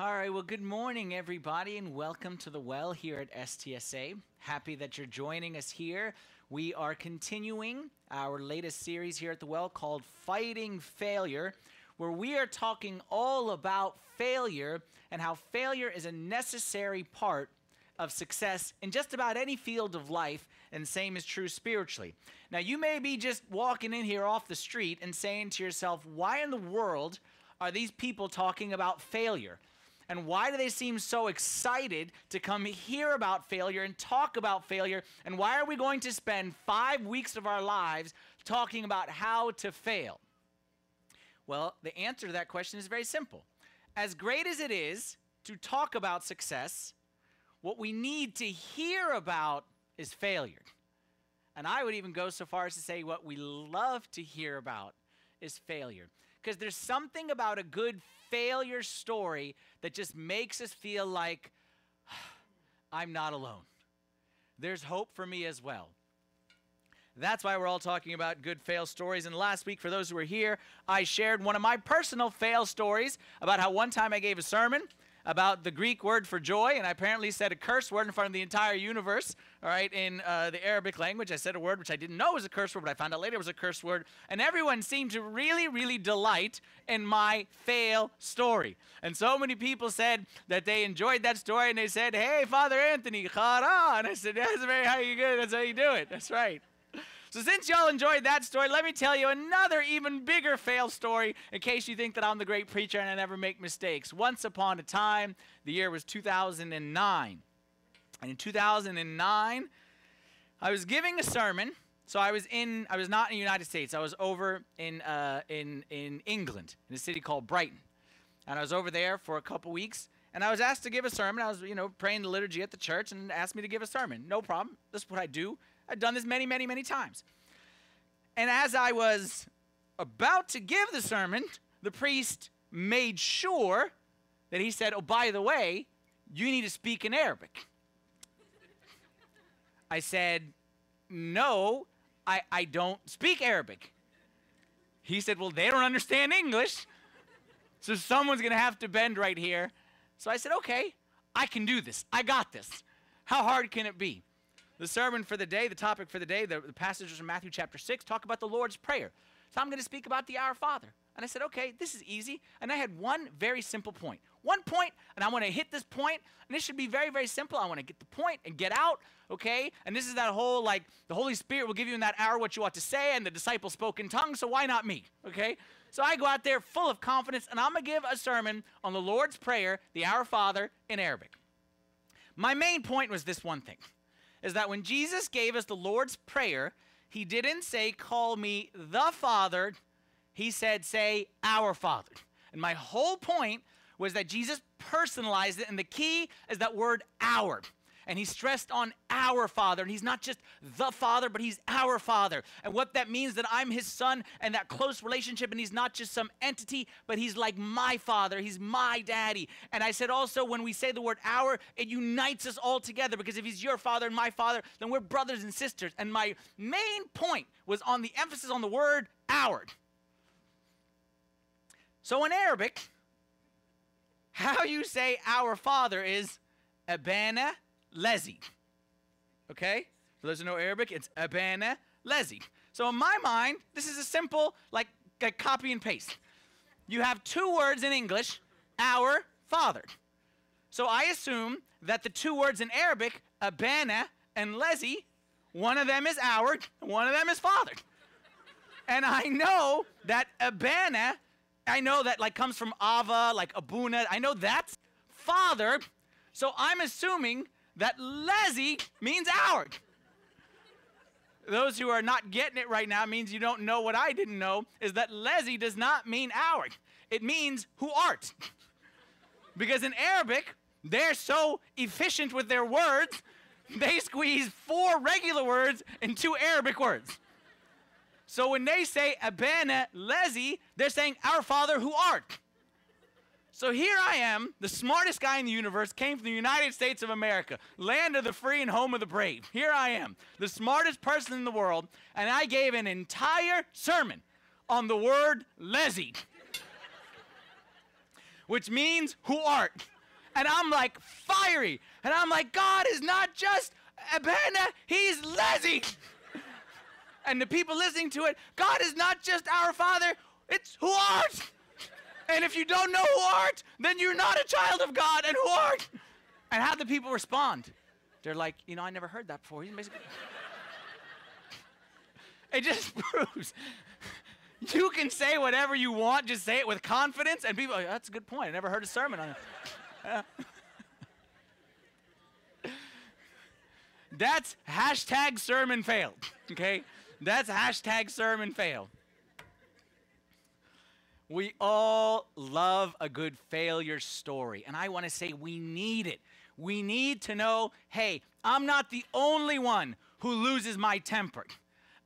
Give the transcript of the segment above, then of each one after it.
All right, well, good morning, everybody, and welcome to the well here at STSA. Happy that you're joining us here. We are continuing our latest series here at the well called Fighting Failure, where we are talking all about failure and how failure is a necessary part of success in just about any field of life, and same is true spiritually. Now, you may be just walking in here off the street and saying to yourself, why in the world are these people talking about failure? And why do they seem so excited to come hear about failure and talk about failure? And why are we going to spend five weeks of our lives talking about how to fail? Well, the answer to that question is very simple. As great as it is to talk about success, what we need to hear about is failure. And I would even go so far as to say what we love to hear about is failure. Because there's something about a good failure story that just makes us feel like I'm not alone. There's hope for me as well. That's why we're all talking about good fail stories. And last week, for those who were here, I shared one of my personal fail stories about how one time I gave a sermon about the Greek word for joy, and I apparently said a curse word in front of the entire universe, all right, in uh, the Arabic language. I said a word which I didn't know was a curse word, but I found out later it was a curse word, and everyone seemed to really, really delight in my fail story. And so many people said that they enjoyed that story, and they said, hey, Father Anthony, chara. And I said, that's very how you good, that's how you do it, that's right. So, since y'all enjoyed that story, let me tell you another even bigger fail story in case you think that I'm the great preacher and I never make mistakes. Once upon a time, the year was 2009. And in 2009, I was giving a sermon. So I was in, I was not in the United States. I was over in, uh, in, in England, in a city called Brighton. And I was over there for a couple weeks. And I was asked to give a sermon. I was, you know, praying the liturgy at the church and asked me to give a sermon. No problem. That's what I do. I've done this many, many, many times. And as I was about to give the sermon, the priest made sure that he said, Oh, by the way, you need to speak in Arabic. I said, No, I, I don't speak Arabic. He said, Well, they don't understand English, so someone's going to have to bend right here. So I said, Okay, I can do this. I got this. How hard can it be? The sermon for the day, the topic for the day, the, the passages from Matthew chapter 6 talk about the Lord's Prayer. So I'm going to speak about the Our Father. And I said, okay, this is easy. And I had one very simple point. One point, and I want to hit this point, and this should be very, very simple. I want to get the point and get out, okay? And this is that whole like the Holy Spirit will give you in that hour what you ought to say, and the disciples spoke in tongues, so why not me, okay? So I go out there full of confidence, and I'm going to give a sermon on the Lord's Prayer, the Our Father, in Arabic. My main point was this one thing is that when Jesus gave us the Lord's Prayer, he didn't say, Call me the Father. He said, Say, Our Father. And my whole point was that Jesus personalized it, and the key is that word our and he stressed on our father. And he's not just the father but he's our father. And what that means that i'm his son and that close relationship and he's not just some entity but he's like my father. He's my daddy. And i said also when we say the word our it unites us all together because if he's your father and my father then we're brothers and sisters. And my main point was on the emphasis on the word our. So in arabic how you say our father is abana lezi. Okay? For those who know Arabic, it's abana lezi. So in my mind, this is a simple, like, like copy and paste. You have two words in English, our father. So I assume that the two words in Arabic, abana and lezi, one of them is our, one of them is father. And I know that abana, I know that like comes from ava, like abuna. I know that's father. So I'm assuming that lezi means our. Those who are not getting it right now means you don't know what I didn't know is that lezi does not mean our. It means who art. because in Arabic, they're so efficient with their words, they squeeze four regular words in two Arabic words. So when they say abana lezi, they're saying our father who art. So here I am, the smartest guy in the universe, came from the United States of America, land of the free and home of the brave. Here I am, the smartest person in the world, and I gave an entire sermon on the word lezi. which means who art. And I'm like fiery. And I'm like, God is not just Abana, he's lezi. and the people listening to it, God is not just our Father, it's who art. And if you don't know who art, then you're not a child of God and who art. And how the people respond? They're like, you know, I never heard that before. It just proves you can say whatever you want, just say it with confidence, and people, like, that's a good point. I never heard a sermon on it. That's hashtag sermon failed. Okay? That's hashtag sermon failed. We all love a good failure story. And I want to say we need it. We need to know hey, I'm not the only one who loses my temper.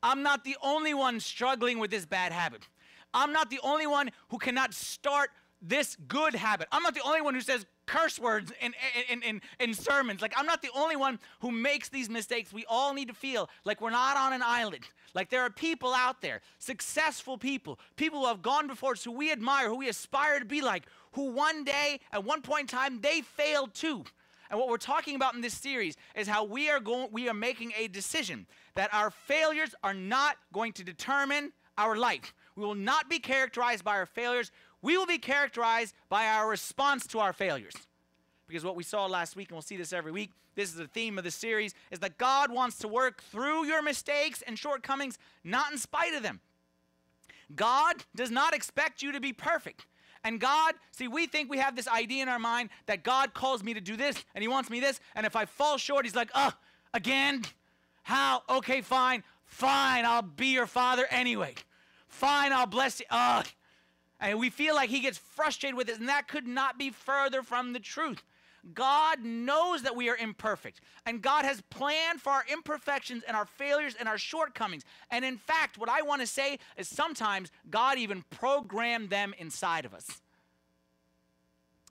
I'm not the only one struggling with this bad habit. I'm not the only one who cannot start this good habit. I'm not the only one who says curse words in, in, in, in, sermons. Like, I'm not the only one who makes these mistakes. We all need to feel like we're not on an island. Like, there are people out there, successful people, people who have gone before us, who we admire, who we aspire to be like, who one day, at one point in time, they failed too. And what we're talking about in this series is how we are going we are making a decision that our failures are not going to determine our life. We will not be characterized by our failures. We will be characterized by our response to our failures. Because what we saw last week, and we'll see this every week, this is the theme of the series, is that God wants to work through your mistakes and shortcomings, not in spite of them. God does not expect you to be perfect. And God, see, we think we have this idea in our mind that God calls me to do this and He wants me this. And if I fall short, He's like, oh, again? How? Okay, fine. Fine, I'll be your father anyway. Fine, I'll bless you. Ugh. And we feel like He gets frustrated with it, and that could not be further from the truth. God knows that we are imperfect, and God has planned for our imperfections and our failures and our shortcomings. And in fact, what I want to say is sometimes God even programmed them inside of us.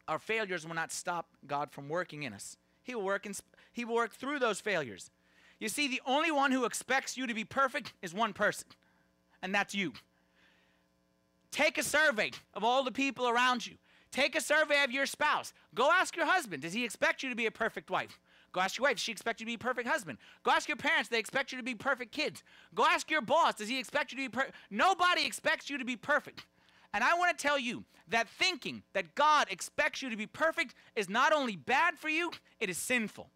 Our failures will not stop God from working in us. He will work in, he will work through those failures. You see, the only one who expects you to be perfect is one person, and that's you. Take a survey of all the people around you. Take a survey of your spouse. Go ask your husband, does he expect you to be a perfect wife? Go ask your wife, does she expect you to be a perfect husband? Go ask your parents, they expect you to be perfect kids. Go ask your boss, does he expect you to be perfect? Nobody expects you to be perfect. And I want to tell you that thinking that God expects you to be perfect is not only bad for you, it is sinful.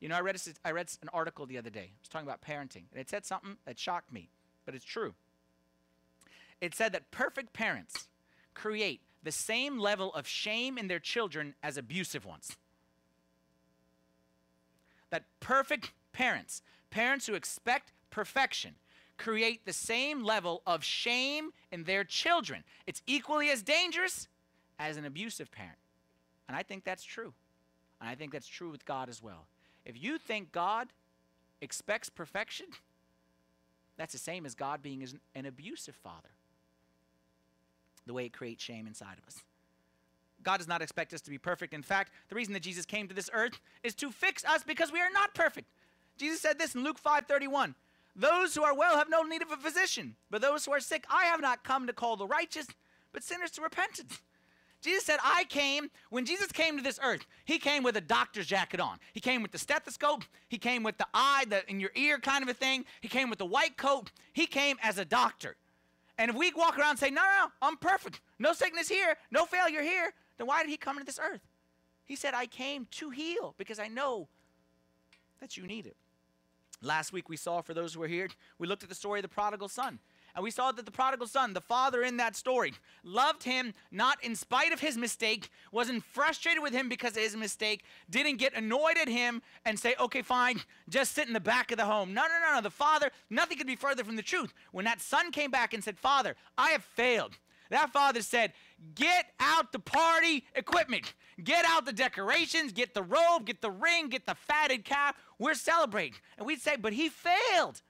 You know, I read, a, I read an article the other day. I was talking about parenting, and it said something that shocked me, but it's true. It said that perfect parents create the same level of shame in their children as abusive ones. That perfect parents, parents who expect perfection, create the same level of shame in their children. It's equally as dangerous as an abusive parent. And I think that's true. And I think that's true with God as well. If you think God expects perfection, that's the same as God being an abusive father the way it creates shame inside of us. God does not expect us to be perfect. In fact, the reason that Jesus came to this earth is to fix us because we are not perfect. Jesus said this in Luke 5:31. Those who are well have no need of a physician, but those who are sick, I have not come to call the righteous, but sinners to repentance. Jesus said, I came, when Jesus came to this earth, he came with a doctor's jacket on. He came with the stethoscope. He came with the eye, the in your ear kind of a thing. He came with the white coat. He came as a doctor. And if we walk around and say, no, no, no, I'm perfect, no sickness here, no failure here, then why did he come into this earth? He said, I came to heal because I know that you need it. Last week we saw, for those who were here, we looked at the story of the prodigal son. And we saw that the prodigal son, the father in that story, loved him not in spite of his mistake, wasn't frustrated with him because of his mistake, didn't get annoyed at him and say, okay, fine, just sit in the back of the home. No, no, no, no. The father, nothing could be further from the truth. When that son came back and said, Father, I have failed, that father said, Get out the party equipment. Get out the decorations, get the robe, get the ring, get the fatted calf. We're celebrating. And we'd say, But he failed.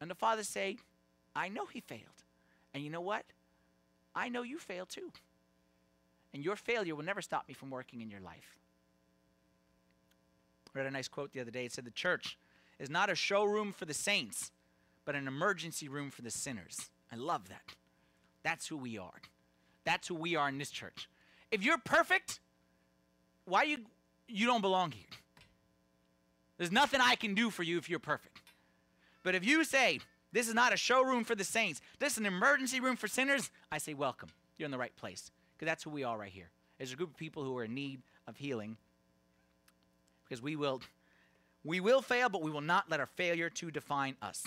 And the father say, I know he failed. And you know what? I know you failed too. And your failure will never stop me from working in your life. I read a nice quote the other day. It said, The church is not a showroom for the saints, but an emergency room for the sinners. I love that. That's who we are. That's who we are in this church. If you're perfect, why you you don't belong here. There's nothing I can do for you if you're perfect. But if you say, this is not a showroom for the saints, this is an emergency room for sinners, I say, welcome. You're in the right place. Because that's who we are right here. There's a group of people who are in need of healing. Because we will we will fail, but we will not let our failure to define us.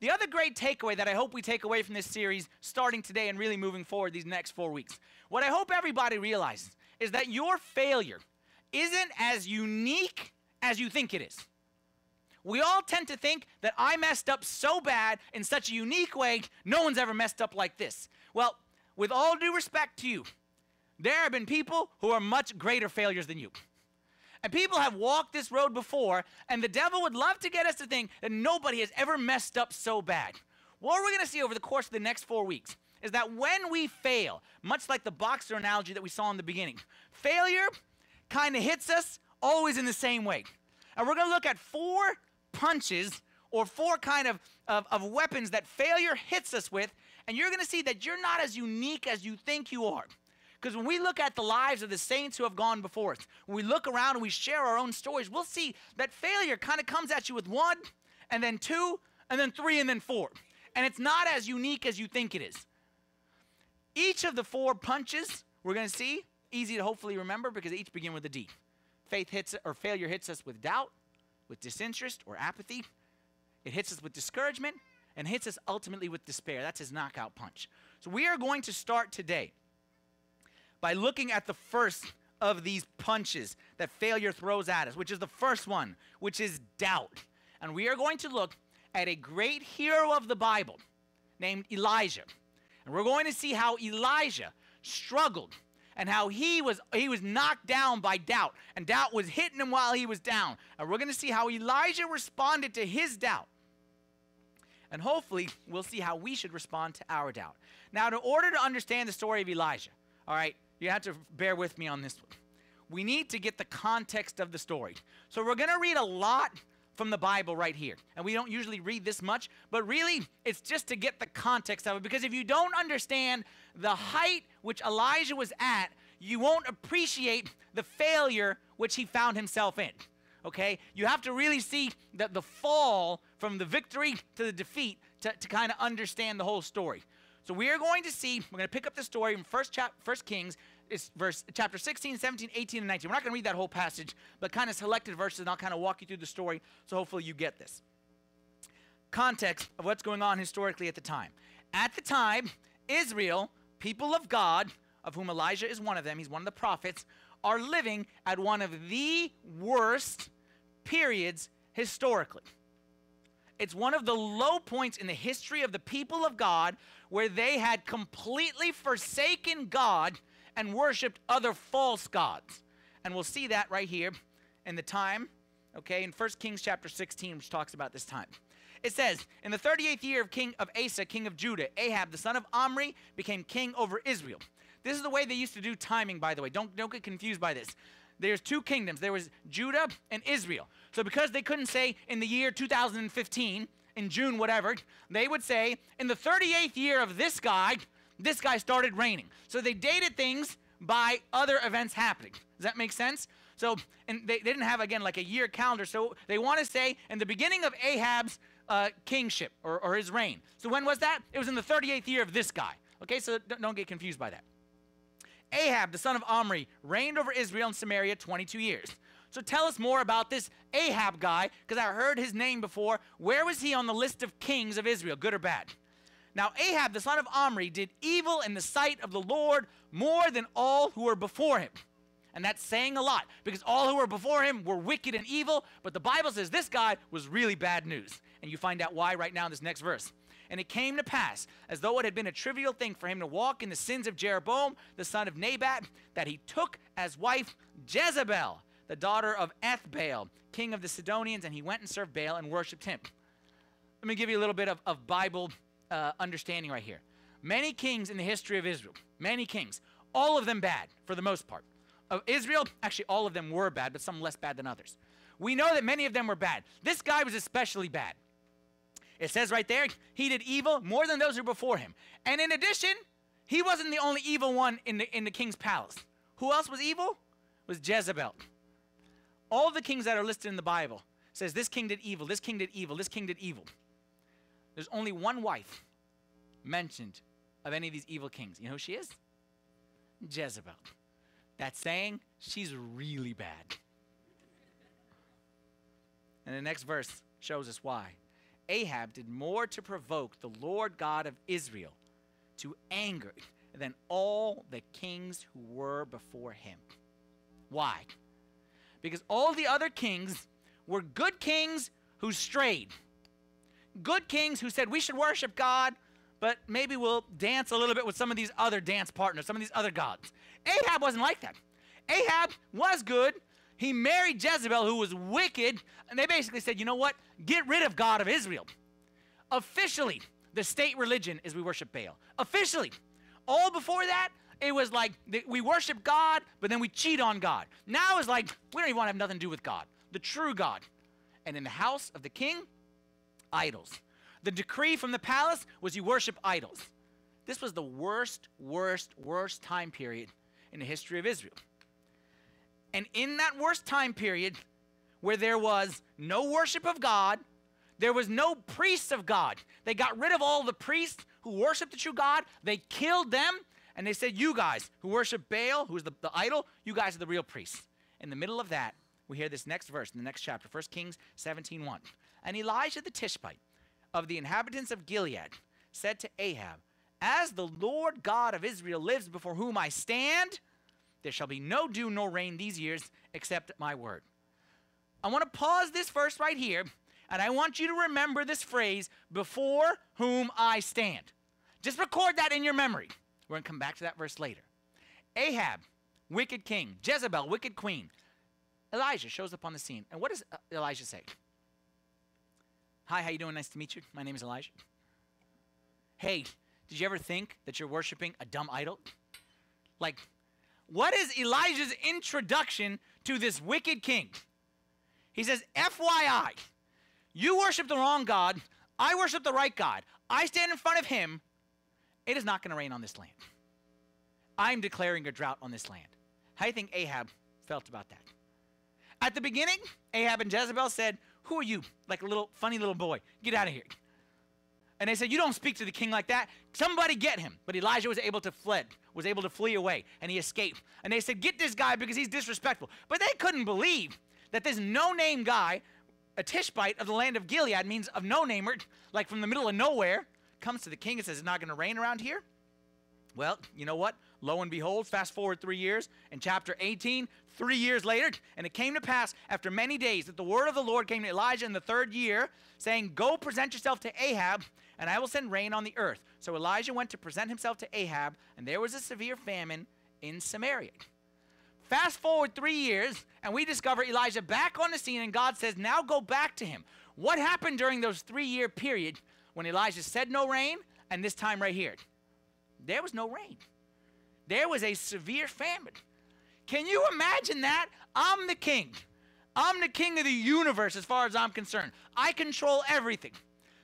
The other great takeaway that I hope we take away from this series, starting today and really moving forward these next four weeks, what I hope everybody realizes is that your failure isn't as unique as you think it is. We all tend to think that I messed up so bad in such a unique way, no one's ever messed up like this. Well, with all due respect to you, there have been people who are much greater failures than you. And people have walked this road before, and the devil would love to get us to think that nobody has ever messed up so bad. What we're going to see over the course of the next four weeks is that when we fail, much like the boxer analogy that we saw in the beginning, failure kind of hits us always in the same way. And we're going to look at four punches or four kind of, of, of weapons that failure hits us with, and you're going to see that you're not as unique as you think you are. Because when we look at the lives of the saints who have gone before us, when we look around and we share our own stories, we'll see that failure kind of comes at you with one, and then two, and then three, and then four. And it's not as unique as you think it is. Each of the four punches we're going to see, easy to hopefully remember because each begin with a D. Faith hits or failure hits us with doubt, with disinterest or apathy. It hits us with discouragement and hits us ultimately with despair. That's his knockout punch. So we are going to start today by looking at the first of these punches that failure throws at us, which is the first one, which is doubt. And we are going to look at a great hero of the Bible named Elijah. And we're going to see how Elijah struggled and how he was he was knocked down by doubt and doubt was hitting him while he was down. And we're going to see how Elijah responded to his doubt. And hopefully, we'll see how we should respond to our doubt. Now, in order to understand the story of Elijah, all right, you have to bear with me on this one. We need to get the context of the story. So we're going to read a lot from the Bible right here. And we don't usually read this much, but really it's just to get the context of it because if you don't understand the height which Elijah was at, you won't appreciate the failure which he found himself in. Okay? You have to really see that the fall from the victory to the defeat to, to kind of understand the whole story. So we are going to see, we're going to pick up the story in First, chap- First Kings, it's verse chapter 16, 17, 18, and 19. We're not going to read that whole passage, but kind of selected verses, and I'll kind of walk you through the story, so hopefully you get this. Context of what's going on historically at the time. At the time, Israel, people of God, of whom Elijah is one of them, he's one of the prophets, are living at one of the worst periods historically. It's one of the low points in the history of the people of God where they had completely forsaken God and worshiped other false gods. And we'll see that right here in the time, okay, in 1 Kings chapter 16, which talks about this time. It says, In the 38th year of King of Asa, king of Judah, Ahab, the son of Omri, became king over Israel. This is the way they used to do timing, by the way. Don't, don't get confused by this. There's two kingdoms. There was Judah and Israel. So because they couldn't say in the year 2015, in June, whatever, they would say, in the 38th year of this guy, this guy started reigning. So they dated things by other events happening. Does that make sense? So, and they, they didn't have, again, like a year calendar. So they want to say in the beginning of Ahab's uh, kingship or, or his reign. So when was that? It was in the 38th year of this guy. Okay, so don't, don't get confused by that. Ahab, the son of Omri, reigned over Israel and Samaria 22 years. So tell us more about this Ahab guy, because I heard his name before. Where was he on the list of kings of Israel, good or bad? Now, Ahab, the son of Omri, did evil in the sight of the Lord more than all who were before him. And that's saying a lot because all who were before him were wicked and evil, but the Bible says this guy was really bad news. And you find out why right now in this next verse. And it came to pass, as though it had been a trivial thing for him to walk in the sins of Jeroboam, the son of Nebat, that he took as wife Jezebel, the daughter of Ethbaal, king of the Sidonians, and he went and served Baal and worshiped him. Let me give you a little bit of, of Bible uh, understanding right here. Many kings in the history of Israel, many kings, all of them bad for the most part. Of Israel, actually, all of them were bad, but some less bad than others. We know that many of them were bad. This guy was especially bad. It says right there, he did evil more than those who were before him. And in addition, he wasn't the only evil one in the, in the king's palace. Who else was evil? It was Jezebel. All the kings that are listed in the Bible says this king did evil, this king did evil, this king did evil. There's only one wife mentioned of any of these evil kings. You know who she is? Jezebel. That's saying she's really bad. And the next verse shows us why. Ahab did more to provoke the Lord God of Israel to anger than all the kings who were before him. Why? Because all the other kings were good kings who strayed. Good kings who said, We should worship God, but maybe we'll dance a little bit with some of these other dance partners, some of these other gods. Ahab wasn't like that. Ahab was good. He married Jezebel, who was wicked, and they basically said, You know what? Get rid of God of Israel. Officially, the state religion is we worship Baal. Officially. All before that, it was like we worship God, but then we cheat on God. Now it's like we don't even want to have nothing to do with God, the true God. And in the house of the king, idols. The decree from the palace was you worship idols. This was the worst, worst, worst time period in the history of Israel. And in that worst time period, where there was no worship of God, there was no priests of God. They got rid of all the priests who worshiped the true God. They killed them, and they said, You guys who worship Baal, who's the, the idol, you guys are the real priests. In the middle of that, we hear this next verse in the next chapter, 1 Kings 17 1. And Elijah the Tishbite of the inhabitants of Gilead said to Ahab, As the Lord God of Israel lives before whom I stand, there shall be no dew nor rain these years except at my word. I want to pause this verse right here, and I want you to remember this phrase, before whom I stand. Just record that in your memory. We're going to come back to that verse later. Ahab, wicked king. Jezebel, wicked queen. Elijah shows up on the scene. And what does Elijah say? Hi, how you doing? Nice to meet you. My name is Elijah. Hey, did you ever think that you're worshiping a dumb idol? Like, what is Elijah's introduction to this wicked king? He says, FYI, you worship the wrong God. I worship the right God. I stand in front of him. It is not going to rain on this land. I'm declaring a drought on this land. How do you think Ahab felt about that? At the beginning, Ahab and Jezebel said, who are you? Like a little funny little boy. Get out of here. And they said, You don't speak to the king like that. Somebody get him. But Elijah was able to fled, was able to flee away, and he escaped. And they said, Get this guy because he's disrespectful. But they couldn't believe that this no-name guy, a Tishbite of the land of Gilead, means of no-namer, like from the middle of nowhere, comes to the king and says, It's not going to rain around here. Well, you know what? Lo and behold, fast forward three years, in chapter 18, three years later, and it came to pass after many days that the word of the Lord came to Elijah in the third year, saying, Go present yourself to Ahab, and I will send rain on the earth. So Elijah went to present himself to Ahab, and there was a severe famine in Samaria. Fast forward three years, and we discover Elijah back on the scene, and God says, Now go back to him. What happened during those three year period when Elijah said no rain, and this time right here? There was no rain. There was a severe famine. Can you imagine that? I'm the king. I'm the king of the universe as far as I'm concerned. I control everything.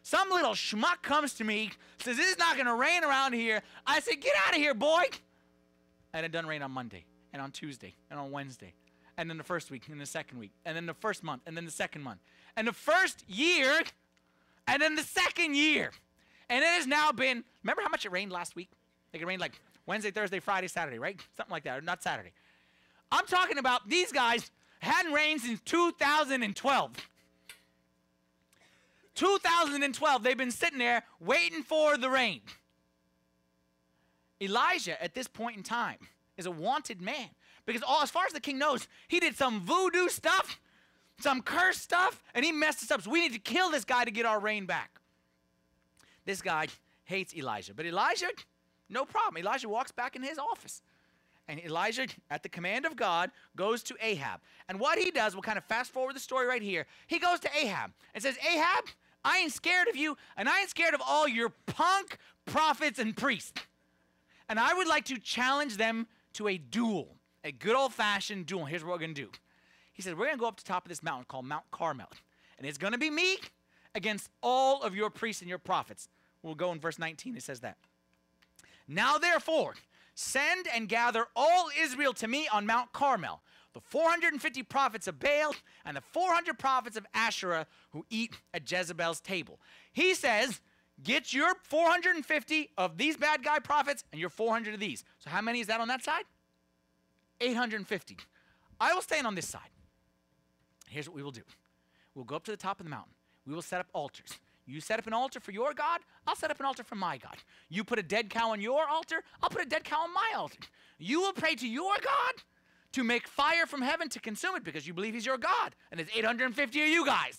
Some little schmuck comes to me, says, This is not going to rain around here. I say, Get out of here, boy. And it doesn't rain on Monday, and on Tuesday, and on Wednesday, and then the first week, and the second week, and then the first month, and then the second month, and the first year, and then the second year. And it has now been, remember how much it rained last week? Like it rained like Wednesday, Thursday, Friday, Saturday, right? Something like that, or not Saturday. I'm talking about these guys hadn't rained since 2012. 2012, they've been sitting there waiting for the rain. Elijah, at this point in time, is a wanted man because, all, as far as the king knows, he did some voodoo stuff, some cursed stuff, and he messed us up. So we need to kill this guy to get our rain back. This guy hates Elijah, but Elijah, no problem. Elijah walks back in his office. And Elijah, at the command of God, goes to Ahab. And what he does, we'll kind of fast forward the story right here. He goes to Ahab and says, Ahab, I ain't scared of you, and I ain't scared of all your punk prophets and priests. And I would like to challenge them to a duel, a good old fashioned duel. Here's what we're going to do. He said, We're going to go up to the top of this mountain called Mount Carmel. And it's going to be me against all of your priests and your prophets. We'll go in verse 19. It says that. Now therefore, send and gather all Israel to me on Mount Carmel, the 450 prophets of Baal and the 400 prophets of Asherah who eat at Jezebel's table. He says, Get your 450 of these bad guy prophets and your 400 of these. So, how many is that on that side? 850. I will stand on this side. Here's what we will do we'll go up to the top of the mountain. We will set up altars. You set up an altar for your God, I'll set up an altar for my God. You put a dead cow on your altar, I'll put a dead cow on my altar. You will pray to your God to make fire from heaven to consume it because you believe he's your God. And there's 850 of you guys.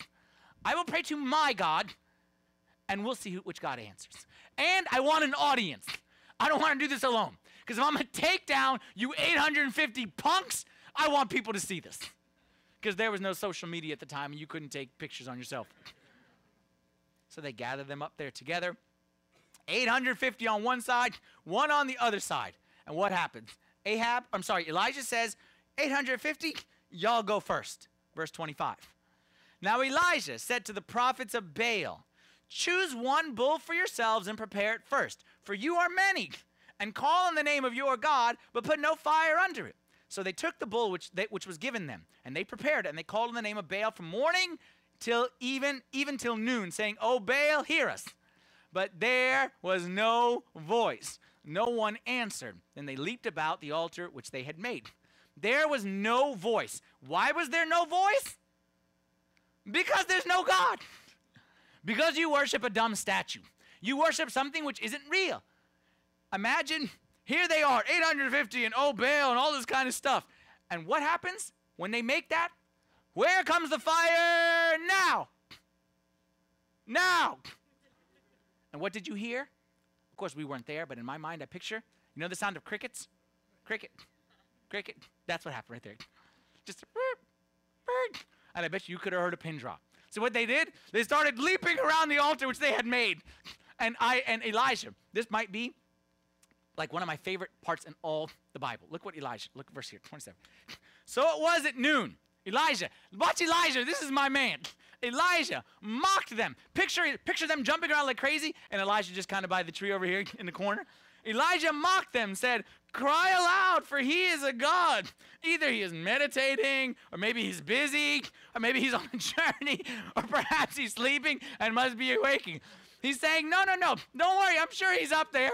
I will pray to my God and we'll see who, which God answers. And I want an audience. I don't want to do this alone. Because if I'm going to take down you 850 punks, I want people to see this. Because there was no social media at the time and you couldn't take pictures on yourself. So they gathered them up there together. 850 on one side, one on the other side. And what happens? Ahab, I'm sorry, Elijah says, 850, y'all go first. Verse 25. Now Elijah said to the prophets of Baal, Choose one bull for yourselves and prepare it first, for you are many, and call on the name of your God, but put no fire under it. So they took the bull which, they, which was given them, and they prepared it, and they called on the name of Baal from morning till even even till noon, saying, "O Baal, hear us." But there was no voice. No one answered. Then they leaped about the altar which they had made. There was no voice. Why was there no voice? Because there's no God. Because you worship a dumb statue. You worship something which isn't real. Imagine, here they are, 850 and oh Baal and all this kind of stuff. And what happens when they make that? Where comes the fire now? Now. And what did you hear? Of course, we weren't there, but in my mind, I picture, you know the sound of crickets? Cricket, cricket. That's what happened right there. Just, and I bet you could have heard a pin drop. So what they did, they started leaping around the altar which they had made. And I and Elijah, this might be like one of my favorite parts in all the Bible. Look what Elijah, look verse here, 27. So it was at noon. Elijah, watch Elijah, this is my man. Elijah mocked them. Picture, picture them jumping around like crazy, and Elijah just kind of by the tree over here in the corner. Elijah mocked them, said, Cry aloud, for he is a God. Either he is meditating, or maybe he's busy, or maybe he's on a journey, or perhaps he's sleeping and must be awaking. He's saying, no, no, no, don't worry, I'm sure he's up there.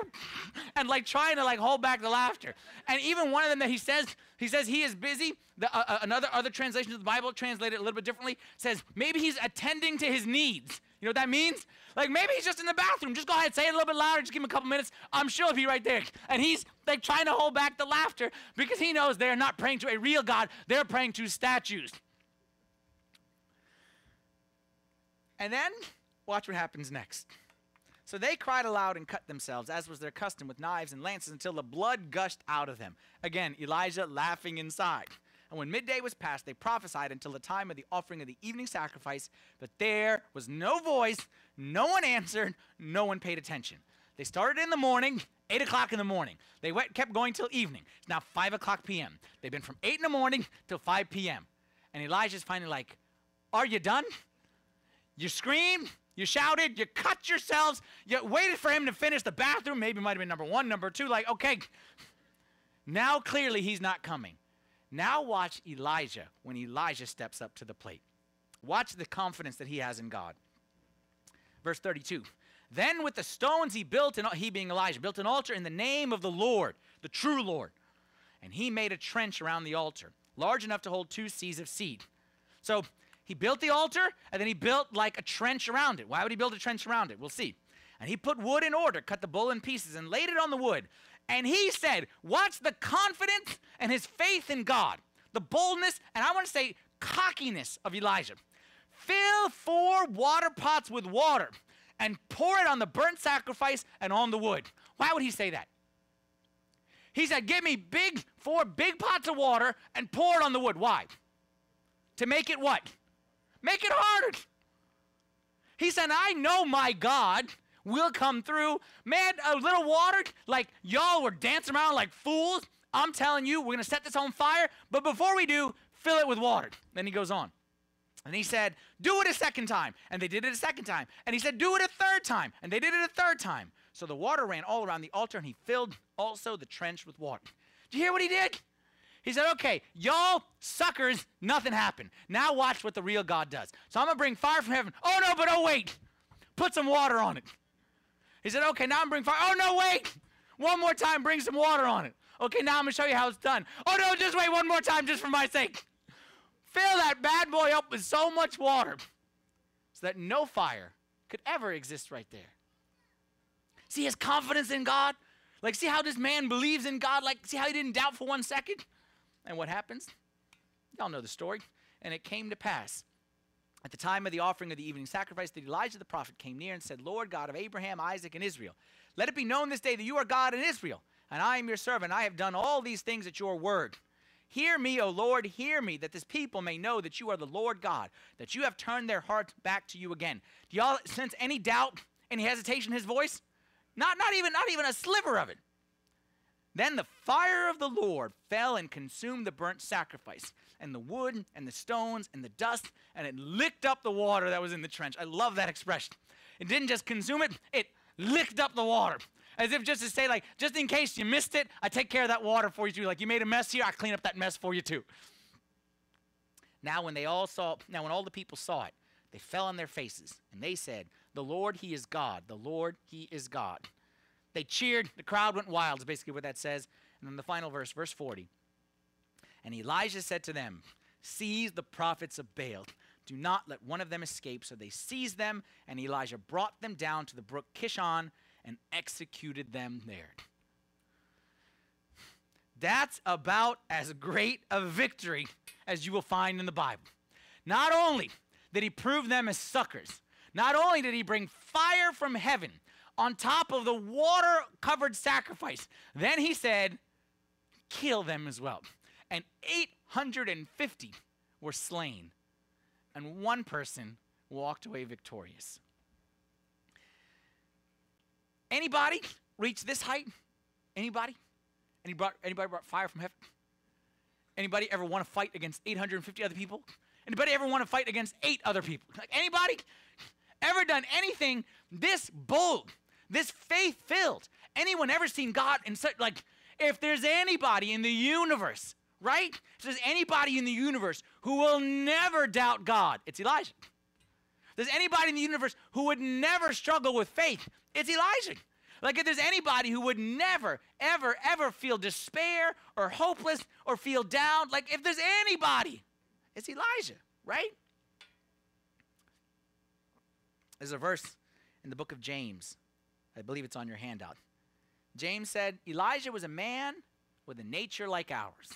And like trying to like hold back the laughter. And even one of them that he says, he says he is busy. The, uh, uh another other translation of the Bible translated a little bit differently says maybe he's attending to his needs. You know what that means? Like maybe he's just in the bathroom. Just go ahead, say it a little bit louder. Just give him a couple minutes. I'm sure he'll be right there. And he's like trying to hold back the laughter because he knows they're not praying to a real God. They're praying to statues. And then watch what happens next. So they cried aloud and cut themselves, as was their custom, with knives and lances until the blood gushed out of them. Again, Elijah laughing inside. And when midday was past, they prophesied until the time of the offering of the evening sacrifice, but there was no voice, no one answered, no one paid attention. They started in the morning, 8 o'clock in the morning. They went, kept going till evening. It's now 5 o'clock p.m. They've been from 8 in the morning till 5 p.m. And Elijah's finally like, Are you done? You screamed, you shouted, you cut yourselves, you waited for him to finish the bathroom. Maybe it might have been number one, number two. Like, okay, now clearly he's not coming. Now watch Elijah when Elijah steps up to the plate. Watch the confidence that he has in God. Verse 32. Then with the stones he built, and he being Elijah, built an altar in the name of the Lord, the true Lord. And he made a trench around the altar, large enough to hold two seahs of seed. So he built the altar, and then he built like a trench around it. Why would he build a trench around it? We'll see. And he put wood in order, cut the bull in pieces, and laid it on the wood. And he said, What's the confidence and his faith in God? The boldness, and I want to say cockiness of Elijah. Fill four water pots with water and pour it on the burnt sacrifice and on the wood. Why would he say that? He said, Give me big, four big pots of water and pour it on the wood. Why? To make it what? Make it harder. He said, I know my God will come through. Man, a little water, like y'all were dancing around like fools. I'm telling you, we're going to set this on fire. But before we do, fill it with water. Then he goes on. And he said, Do it a second time. And they did it a second time. And he said, Do it a third time. And they did it a third time. So the water ran all around the altar, and he filled also the trench with water. Do you hear what he did? He said, okay, y'all suckers, nothing happened. Now watch what the real God does. So I'm going to bring fire from heaven. Oh, no, but oh, wait. Put some water on it. He said, okay, now I'm bringing fire. Oh, no, wait. One more time, bring some water on it. Okay, now I'm going to show you how it's done. Oh, no, just wait one more time, just for my sake. Fill that bad boy up with so much water so that no fire could ever exist right there. See his confidence in God? Like, see how this man believes in God? Like, see how he didn't doubt for one second? And what happens? Y'all know the story. And it came to pass at the time of the offering of the evening sacrifice that Elijah the prophet came near and said, Lord God of Abraham, Isaac, and Israel, let it be known this day that you are God in Israel, and I am your servant. I have done all these things at your word. Hear me, O Lord, hear me, that this people may know that you are the Lord God, that you have turned their hearts back to you again. Do y'all sense any doubt, any hesitation in his voice? Not, not even, not even a sliver of it. Then the fire of the Lord fell and consumed the burnt sacrifice, and the wood, and the stones, and the dust, and it licked up the water that was in the trench. I love that expression. It didn't just consume it, it licked up the water. As if just to say, like, just in case you missed it, I take care of that water for you too. Like, you made a mess here, I clean up that mess for you too. Now, when they all saw, now when all the people saw it, they fell on their faces, and they said, The Lord, He is God. The Lord, He is God. They cheered. The crowd went wild, is basically what that says. And then the final verse, verse 40. And Elijah said to them, Seize the prophets of Baal. Do not let one of them escape. So they seized them, and Elijah brought them down to the brook Kishon and executed them there. That's about as great a victory as you will find in the Bible. Not only did he prove them as suckers, not only did he bring fire from heaven on top of the water covered sacrifice. Then he said, Kill them as well. And 850 were slain, and one person walked away victorious. Anybody reach this height? Anybody? Anybody, anybody brought fire from heaven? Anybody ever want to fight against 850 other people? Anybody ever want to fight against eight other people? Like anybody ever done anything this bold? This faith filled. Anyone ever seen God in such, like, if there's anybody in the universe, right? If there's anybody in the universe who will never doubt God, it's Elijah. There's anybody in the universe who would never struggle with faith, it's Elijah. Like if there's anybody who would never, ever, ever feel despair or hopeless or feel down, like if there's anybody, it's Elijah, right? There's a verse in the book of James I believe it's on your handout. James said, Elijah was a man with a nature like ours.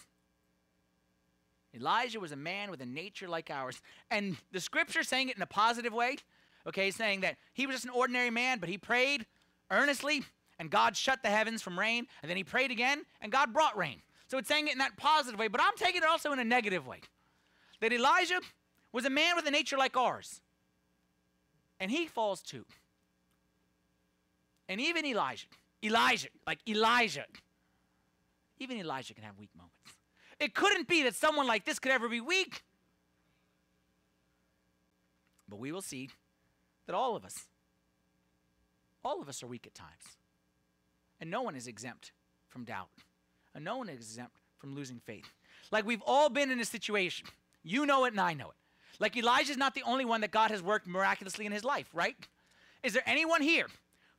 Elijah was a man with a nature like ours. And the scripture saying it in a positive way, okay, saying that he was just an ordinary man, but he prayed earnestly, and God shut the heavens from rain, and then he prayed again, and God brought rain. So it's saying it in that positive way, but I'm taking it also in a negative way. That Elijah was a man with a nature like ours, and he falls too. And even Elijah, Elijah, like Elijah, even Elijah can have weak moments. It couldn't be that someone like this could ever be weak. But we will see that all of us, all of us are weak at times. And no one is exempt from doubt. And no one is exempt from losing faith. Like we've all been in a situation. You know it and I know it. Like Elijah's not the only one that God has worked miraculously in his life, right? Is there anyone here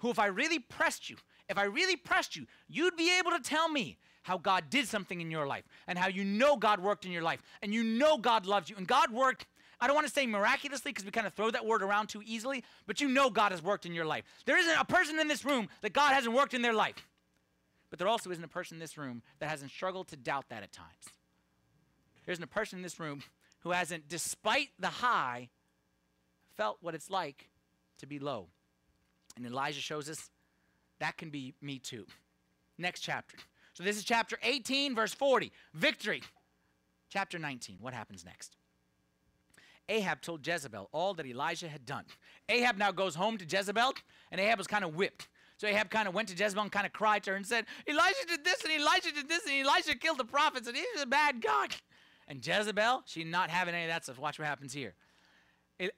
who, if I really pressed you, if I really pressed you, you'd be able to tell me how God did something in your life and how you know God worked in your life and you know God loves you and God worked. I don't want to say miraculously because we kind of throw that word around too easily, but you know God has worked in your life. There isn't a person in this room that God hasn't worked in their life. But there also isn't a person in this room that hasn't struggled to doubt that at times. There isn't a person in this room who hasn't, despite the high, felt what it's like to be low. And Elijah shows us that can be me too. Next chapter. So this is chapter 18, verse 40. Victory. Chapter 19. What happens next? Ahab told Jezebel all that Elijah had done. Ahab now goes home to Jezebel, and Ahab was kind of whipped. So Ahab kind of went to Jezebel and kind of cried to her and said, Elijah did this, and Elijah did this, and Elijah killed the prophets, and he's a bad God. And Jezebel, she not having any of that stuff. Watch what happens here.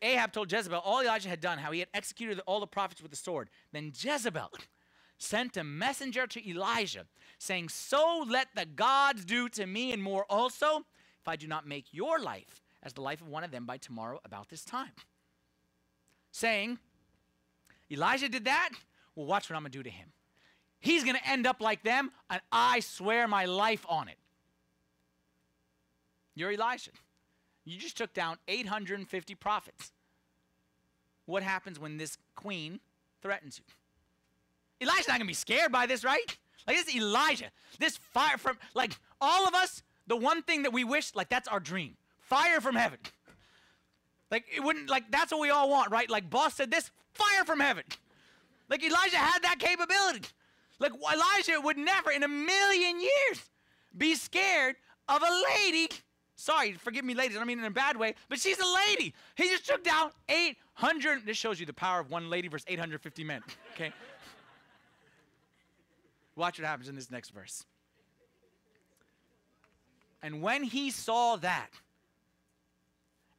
Ahab told Jezebel all Elijah had done, how he had executed all the prophets with the sword. Then Jezebel sent a messenger to Elijah, saying, So let the gods do to me and more also, if I do not make your life as the life of one of them by tomorrow about this time. Saying, Elijah did that? Well, watch what I'm going to do to him. He's going to end up like them, and I swear my life on it. You're Elijah. You just took down 850 prophets. What happens when this queen threatens you? Elijah's not to be scared by this, right? Like, this Elijah. This fire from, like, all of us, the one thing that we wish, like, that's our dream fire from heaven. Like, it wouldn't, like, that's what we all want, right? Like, boss said this fire from heaven. Like, Elijah had that capability. Like Elijah would never in a million years be scared of a lady. Sorry, forgive me, ladies. I don't mean in a bad way, but she's a lady. He just took down 800. This shows you the power of one lady versus 850 men. Okay? Watch what happens in this next verse. And when he saw that,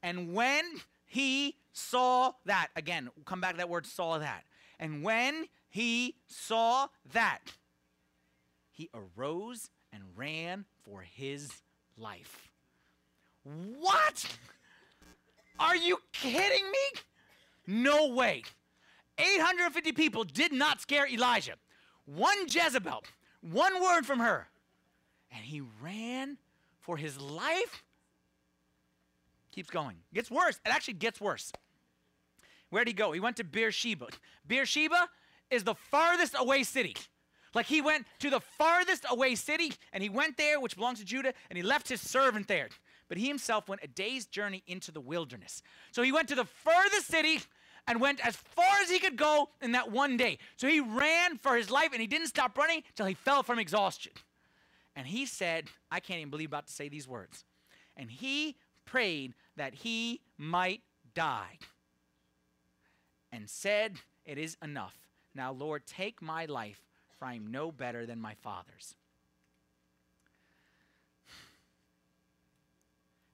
and when he saw that, again, come back to that word saw that. And when he saw that, he arose and ran for his life. What? Are you kidding me? No way. 850 people did not scare Elijah. One Jezebel, one word from her, and he ran for his life. Keeps going. Gets worse. It actually gets worse. Where'd he go? He went to Beersheba. Beersheba is the farthest away city. Like he went to the farthest away city and he went there, which belongs to Judah, and he left his servant there. But he himself went a day's journey into the wilderness. So he went to the furthest city and went as far as he could go in that one day. So he ran for his life and he didn't stop running till he fell from exhaustion. And he said, I can't even believe I'm about to say these words. And he prayed that he might die and said, It is enough. Now, Lord, take my life, for I am no better than my father's.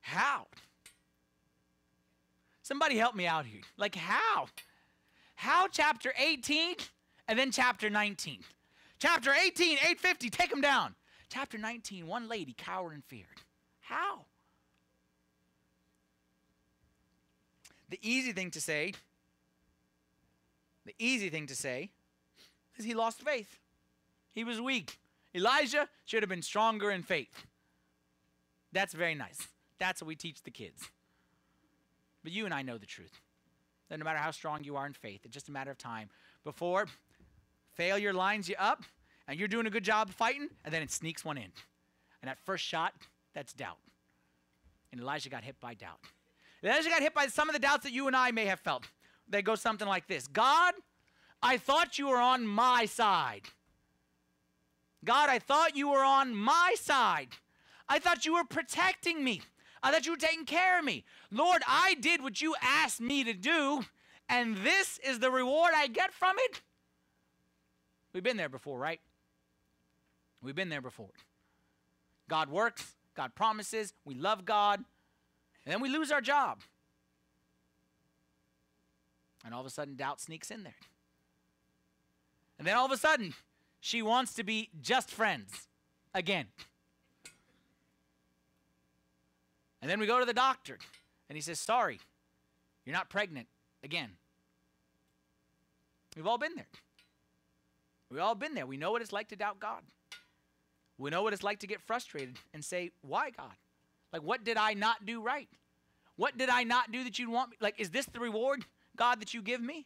How? Somebody help me out here. Like, how? How chapter 18 and then chapter 19? Chapter 18, 850, take them down. Chapter 19, one lady cowered and feared. How? The easy thing to say the easy thing to say is he lost faith. He was weak. Elijah should have been stronger in faith. That's very nice. That's what we teach the kids. But you and I know the truth. That no matter how strong you are in faith, it's just a matter of time before failure lines you up and you're doing a good job fighting, and then it sneaks one in. And that first shot, that's doubt. And Elijah got hit by doubt. Elijah got hit by some of the doubts that you and I may have felt they go something like this God, I thought you were on my side. God, I thought you were on my side. I thought you were protecting me. Uh, I thought you were taking care of me. Lord, I did what you asked me to do, and this is the reward I get from it. We've been there before, right? We've been there before. God works, God promises, we love God, and then we lose our job. And all of a sudden, doubt sneaks in there. And then all of a sudden, she wants to be just friends again. And then we go to the doctor, and he says, Sorry, you're not pregnant again. We've all been there. We've all been there. We know what it's like to doubt God. We know what it's like to get frustrated and say, Why, God? Like, what did I not do right? What did I not do that you'd want me? Like, is this the reward? God, that you give me?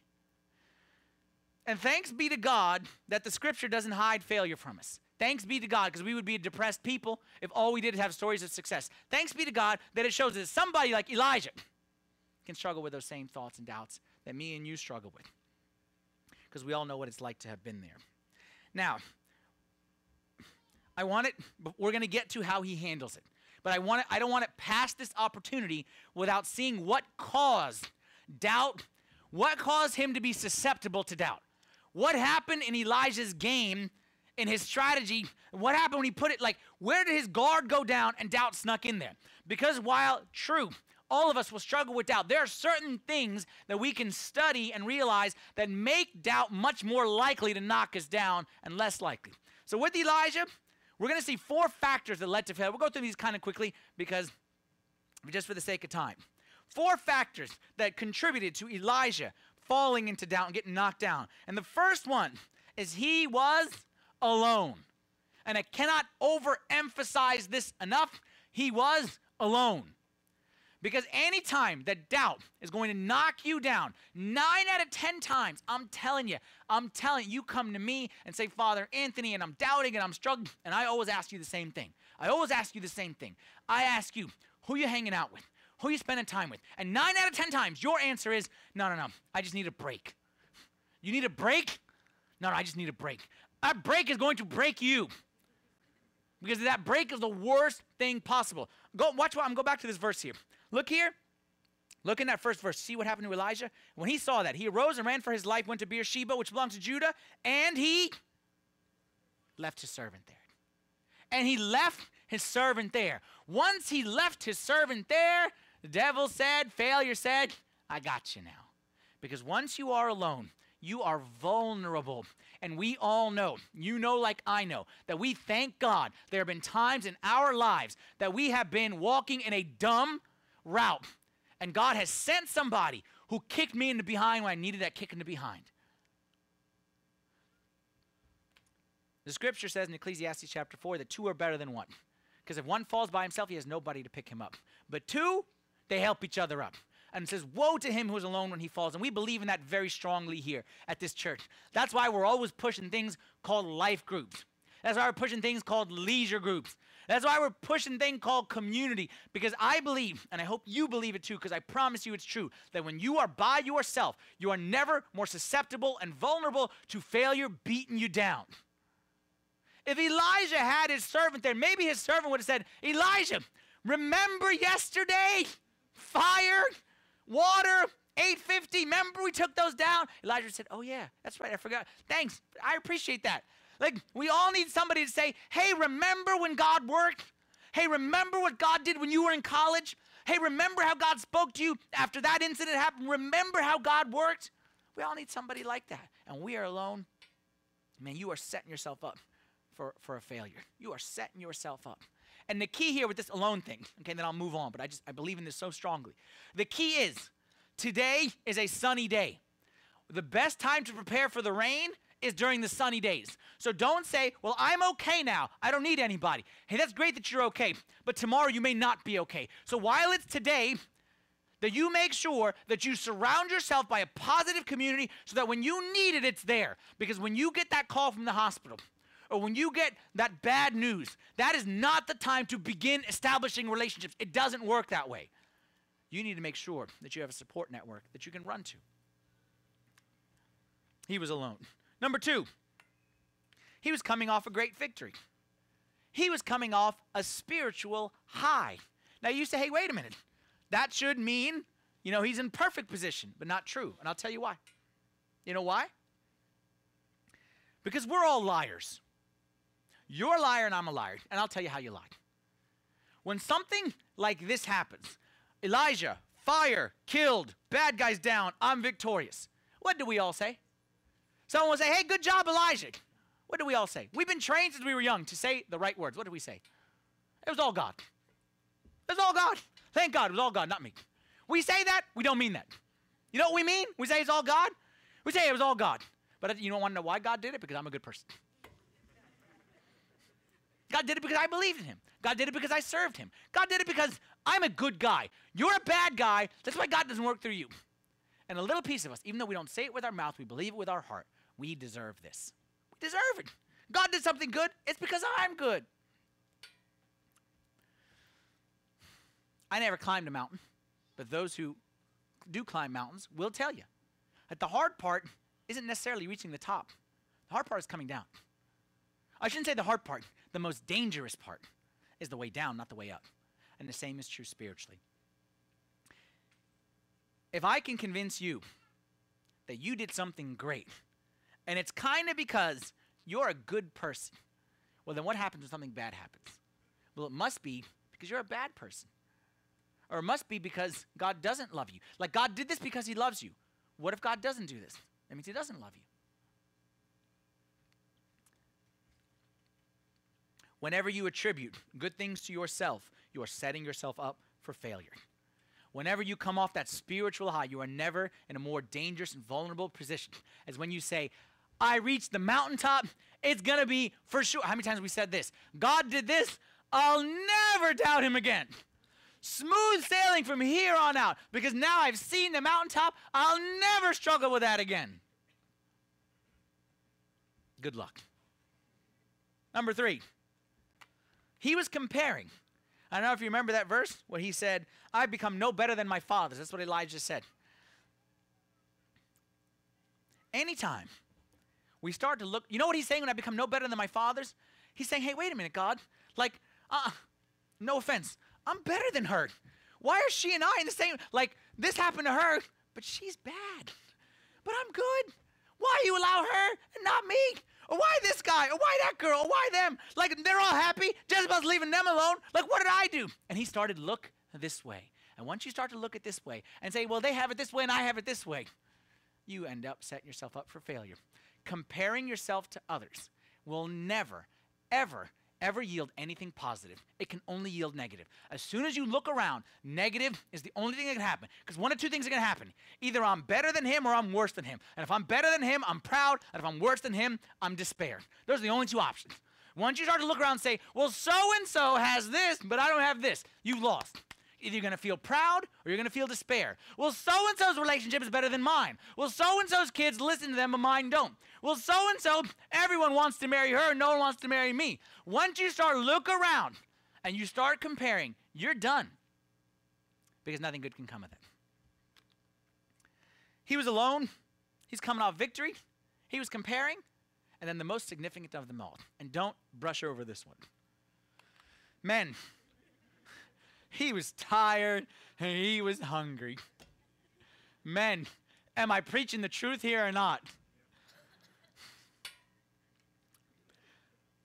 And thanks be to God that the scripture doesn't hide failure from us. Thanks be to God, because we would be a depressed people if all we did is have stories of success. Thanks be to God that it shows that somebody like Elijah can struggle with those same thoughts and doubts that me and you struggle with. Because we all know what it's like to have been there. Now, I want it, we're going to get to how he handles it. But I want it, I don't want to pass this opportunity without seeing what caused doubt what caused him to be susceptible to doubt? What happened in Elijah's game, in his strategy? What happened when he put it like, where did his guard go down and doubt snuck in there? Because while true, all of us will struggle with doubt. There are certain things that we can study and realize that make doubt much more likely to knock us down and less likely. So with Elijah, we're going to see four factors that led to failure. We'll go through these kind of quickly because just for the sake of time. Four factors that contributed to Elijah falling into doubt and getting knocked down. And the first one is he was alone. And I cannot overemphasize this enough. He was alone. Because anytime that doubt is going to knock you down, nine out of 10 times, I'm telling you, I'm telling you, you come to me and say, Father Anthony, and I'm doubting and I'm struggling. And I always ask you the same thing. I always ask you the same thing. I ask you, who you hanging out with? Who you spending time with? And nine out of 10 times, your answer is, no, no, no, I just need a break. You need a break? No, no, I just need a break. That break is going to break you. Because that break is the worst thing possible. Go watch what I'm go back to this verse here. Look here. Look in that first verse. See what happened to Elijah? When he saw that, he arose and ran for his life, went to Beersheba, which belongs to Judah, and he left his servant there. And he left his servant there. Once he left his servant there, the devil said, failure said, I got you now. Because once you are alone, you are vulnerable. And we all know, you know, like I know, that we thank God there have been times in our lives that we have been walking in a dumb route. And God has sent somebody who kicked me in the behind when I needed that kick in the behind. The scripture says in Ecclesiastes chapter 4 that two are better than one. Because if one falls by himself, he has nobody to pick him up. But two, they help each other up. And says, Woe to him who is alone when he falls. And we believe in that very strongly here at this church. That's why we're always pushing things called life groups. That's why we're pushing things called leisure groups. That's why we're pushing things called community. Because I believe, and I hope you believe it too, because I promise you it's true, that when you are by yourself, you are never more susceptible and vulnerable to failure beating you down. If Elijah had his servant there, maybe his servant would have said, Elijah, remember yesterday? Fire, water, 850. Remember we took those down? Elijah said, Oh, yeah, that's right. I forgot. Thanks. I appreciate that. Like, we all need somebody to say, Hey, remember when God worked? Hey, remember what God did when you were in college? Hey, remember how God spoke to you after that incident happened? Remember how God worked? We all need somebody like that. And we are alone. Man, you are setting yourself up for, for a failure. You are setting yourself up. And the key here with this alone thing, okay, then I'll move on, but I just I believe in this so strongly. The key is today is a sunny day. The best time to prepare for the rain is during the sunny days. So don't say, well, I'm okay now. I don't need anybody. Hey, that's great that you're okay, but tomorrow you may not be okay. So while it's today, that you make sure that you surround yourself by a positive community so that when you need it, it's there. Because when you get that call from the hospital, or when you get that bad news, that is not the time to begin establishing relationships. It doesn't work that way. You need to make sure that you have a support network that you can run to. He was alone. Number two, he was coming off a great victory. He was coming off a spiritual high. Now you say, hey, wait a minute. That should mean, you know, he's in perfect position, but not true. And I'll tell you why. You know why? Because we're all liars. You're a liar and I'm a liar. And I'll tell you how you lie. When something like this happens, Elijah, fire, killed, bad guys down, I'm victorious. What do we all say? Someone will say, hey, good job, Elijah. What do we all say? We've been trained since we were young to say the right words. What do we say? It was all God. It was all God. Thank God, it was all God, not me. We say that, we don't mean that. You know what we mean? We say it's all God. We say it was all God. But you don't want to know why God did it? Because I'm a good person. God did it because I believed in him. God did it because I served him. God did it because I'm a good guy. You're a bad guy. That's why God doesn't work through you. And a little piece of us, even though we don't say it with our mouth, we believe it with our heart. We deserve this. We deserve it. God did something good. It's because I'm good. I never climbed a mountain, but those who do climb mountains will tell you that the hard part isn't necessarily reaching the top. The hard part is coming down. I shouldn't say the hard part. The most dangerous part is the way down, not the way up. And the same is true spiritually. If I can convince you that you did something great, and it's kind of because you're a good person, well, then what happens when something bad happens? Well, it must be because you're a bad person. or it must be because God doesn't love you. Like God did this because he loves you. What if God doesn't do this? That means he doesn't love you. Whenever you attribute good things to yourself, you are setting yourself up for failure. Whenever you come off that spiritual high, you are never in a more dangerous and vulnerable position as when you say, I reached the mountaintop, it's to be for sure. How many times we said this? God did this, I'll never doubt him again. Smooth sailing from here on out because now I've seen the mountaintop, I'll never struggle with that again. Good luck. Number three, he was comparing. I don't know if you remember that verse where he said, I've become no better than my fathers. That's what Elijah said. Anytime we start to look, you know what he's saying when I become no better than my fathers? He's saying, hey, wait a minute, God. Like, uh, no offense. I'm better than her. Why are she and I in the same, like, this happened to her, but she's bad. But I'm good. Why you allow her and not me? Why this guy? Why that girl? Why them? Like they're all happy. Jezebel's leaving them alone. Like what did I do? And he started look this way. And once you start to look at this way and say, well, they have it this way and I have it this way, you end up setting yourself up for failure. Comparing yourself to others will never, ever ever yield anything positive. It can only yield negative. As soon as you look around, negative is the only thing that can happen. Because one of two things are going to happen. Either I'm better than him or I'm worse than him. And if I'm better than him, I'm proud. And if I'm worse than him, I'm despair. Those are the only two options. Once you start to look around and say, well, so and so has this, but I don't have this, you've lost. Either you're going to feel proud or you're going to feel despair. Well, so and so's relationship is better than mine. Well, so and so's kids listen to them, but mine don't. Well, so and so, everyone wants to marry her, no one wants to marry me. Once you start look around and you start comparing, you're done because nothing good can come of it. He was alone. He's coming off victory. He was comparing. And then the most significant of them all, and don't brush over this one. Men, he was tired and he was hungry. Men, am I preaching the truth here or not?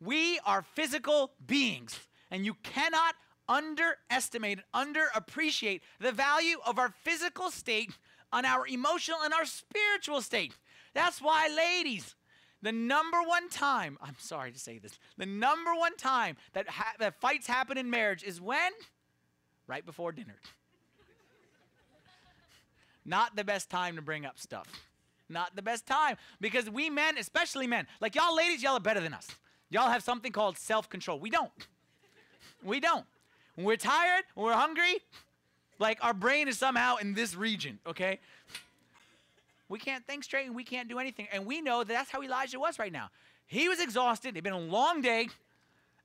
We are physical beings, and you cannot underestimate and underappreciate the value of our physical state on our emotional and our spiritual state. That's why, ladies, the number one time, I'm sorry to say this, the number one time that, ha- that fights happen in marriage is when? right before dinner. Not the best time to bring up stuff. Not the best time. Because we men, especially men, like y'all ladies, y'all are better than us. Y'all have something called self control. We don't. We don't. When we're tired, when we're hungry, like our brain is somehow in this region, okay? We can't think straight and we can't do anything. And we know that that's how Elijah was right now. He was exhausted, it'd been a long day,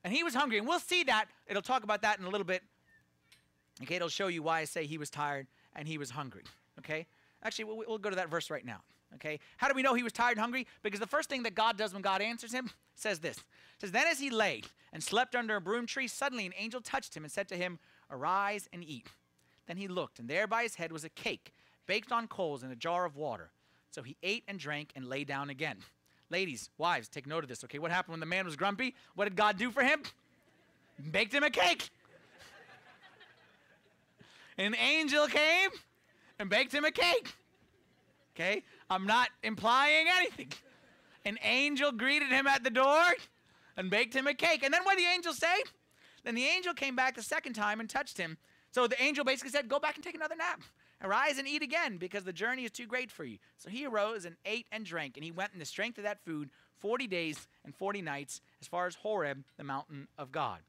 and he was hungry. And we'll see that. It'll talk about that in a little bit Okay, it'll show you why I say he was tired and he was hungry. Okay? Actually, we'll, we'll, go to that verse right now. Okay? How do we know he was tired and hungry? Because the first thing that God does when God answers him says this. It says, Then as he lay and slept under a broom tree, suddenly an angel touched him and said to him, Arise and eat. Then he looked, and there by his head was a cake, baked on coals in a jar of water. So he ate and drank and lay down again. Ladies, wives, take note of this, okay? What happened when the man was grumpy? What did God do for him? Baked him a cake. An angel came and baked him a cake. Okay? I'm not implying anything. An angel greeted him at the door and baked him a cake. And then what did the angel say? Then the angel came back the second time and touched him. So the angel basically said, Go back and take another nap. Arise and eat again, because the journey is too great for you. So he arose and ate and drank, and he went in the strength of that food 40 days and 40 nights as far as Horeb, the mountain of God.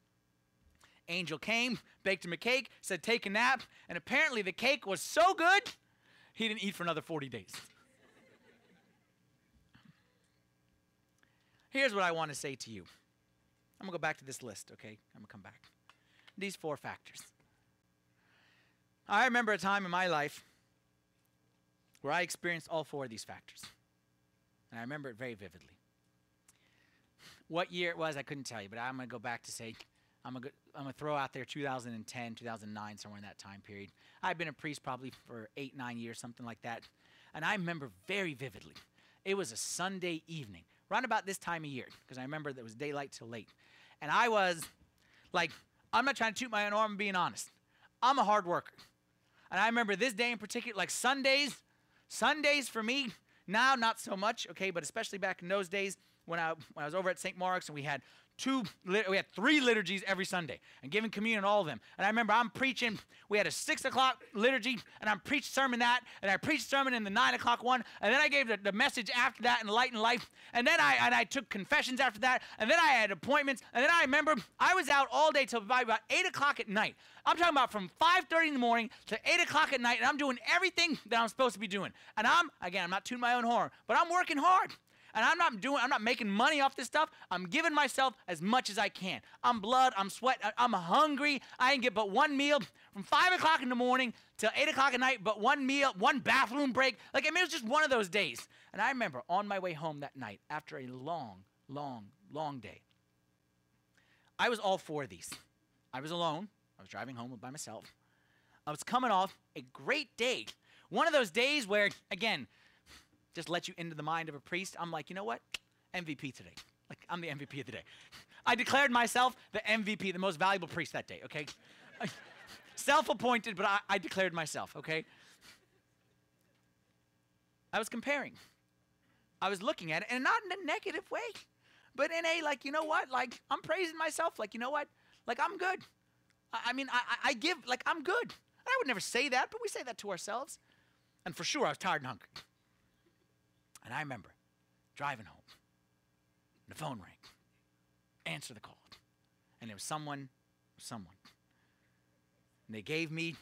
Angel came, baked him a cake, said, Take a nap. And apparently the cake was so good, he didn't eat for another 40 days. Here's what I want to say to you. I'm going to go back to this list, okay? I'm going to come back. These four factors. I remember a time in my life where I experienced all four of these factors. And I remember it very vividly. What year it was, I couldn't tell you, but I'm going to go back to say I'm going to throw out there 2010, 2009, somewhere in that time period. I've been a priest probably for eight, nine years, something like that. And I remember very vividly. It was a Sunday evening, right about this time of year, because I remember there was daylight till late. And I was like, I'm not trying to toot my own horn, I'm being honest. I'm a hard worker. And I remember this day in particular, like Sundays, Sundays for me, now not so much, okay, but especially back in those days when I, when I was over at St. Mark's and we had two we had three liturgies every sunday and giving communion all of them. And i remember i'm preaching we had a six o'clock liturgy and i'm preached sermon that and i preached sermon in the nine o'clock one and then i gave the, the message after that in light and life and then i and i took confessions after that and then i had appointments and then i remember i was out all day till about eight o'clock at night. I'm talking about from 5.30 in the morning to 8 o'clock at night and i'm doing everything that i'm supposed to be doing. And i'm again i'm not tooting my own horn but i'm working hard and I'm not doing, I'm not making money off this stuff. I'm giving myself as much as I can. I'm blood, I'm sweat, I'm hungry. I didn't get but one meal from five o'clock in the morning till eight o'clock at night, but one meal, one bathroom break. Like, I mean, it was just one of those days. And I remember on my way home that night, after a long, long, long day, I was all for these. I was alone. I was driving home by myself. I was coming off a great day. One of those days where, again, just let you into the mind of a priest, I'm like, you know what? MVP today. Like, I'm the MVP of the day. I declared myself the MVP, the most valuable priest that day, okay? Self appointed, but I, I declared myself, okay? I was comparing. I was looking at it, and not in a negative way, but in a, like, you know what? Like, I'm praising myself. Like, you know what? Like, I'm good. I, I mean, I, I give, like, I'm good. And I would never say that, but we say that to ourselves. And for sure, I was tired and hungry. And I remember driving home. The phone rang. Answer the call. And it was someone, someone. And they gave me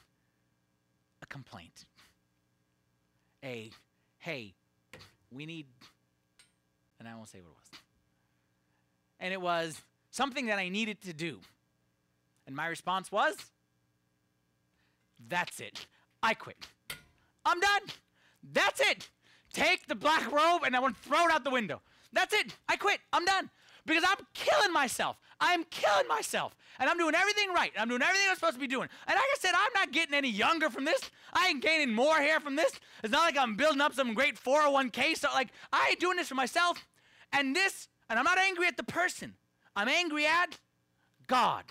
a complaint. A, hey, we need, and I won't say what it was. And it was something that I needed to do. And my response was, that's it. I quit. I'm done. That's it take the black robe and I want to throw it out the window. That's it. I quit. I'm done. Because I'm killing myself. I'm killing myself. And I'm doing everything right. I'm doing everything I'm supposed to be doing. And like I said, I'm not getting any younger from this. I ain't gaining more hair from this. It's not like I'm building up some great 401k. So, like, I ain't doing this for myself. And this, and I'm not angry at the person, I'm angry at God.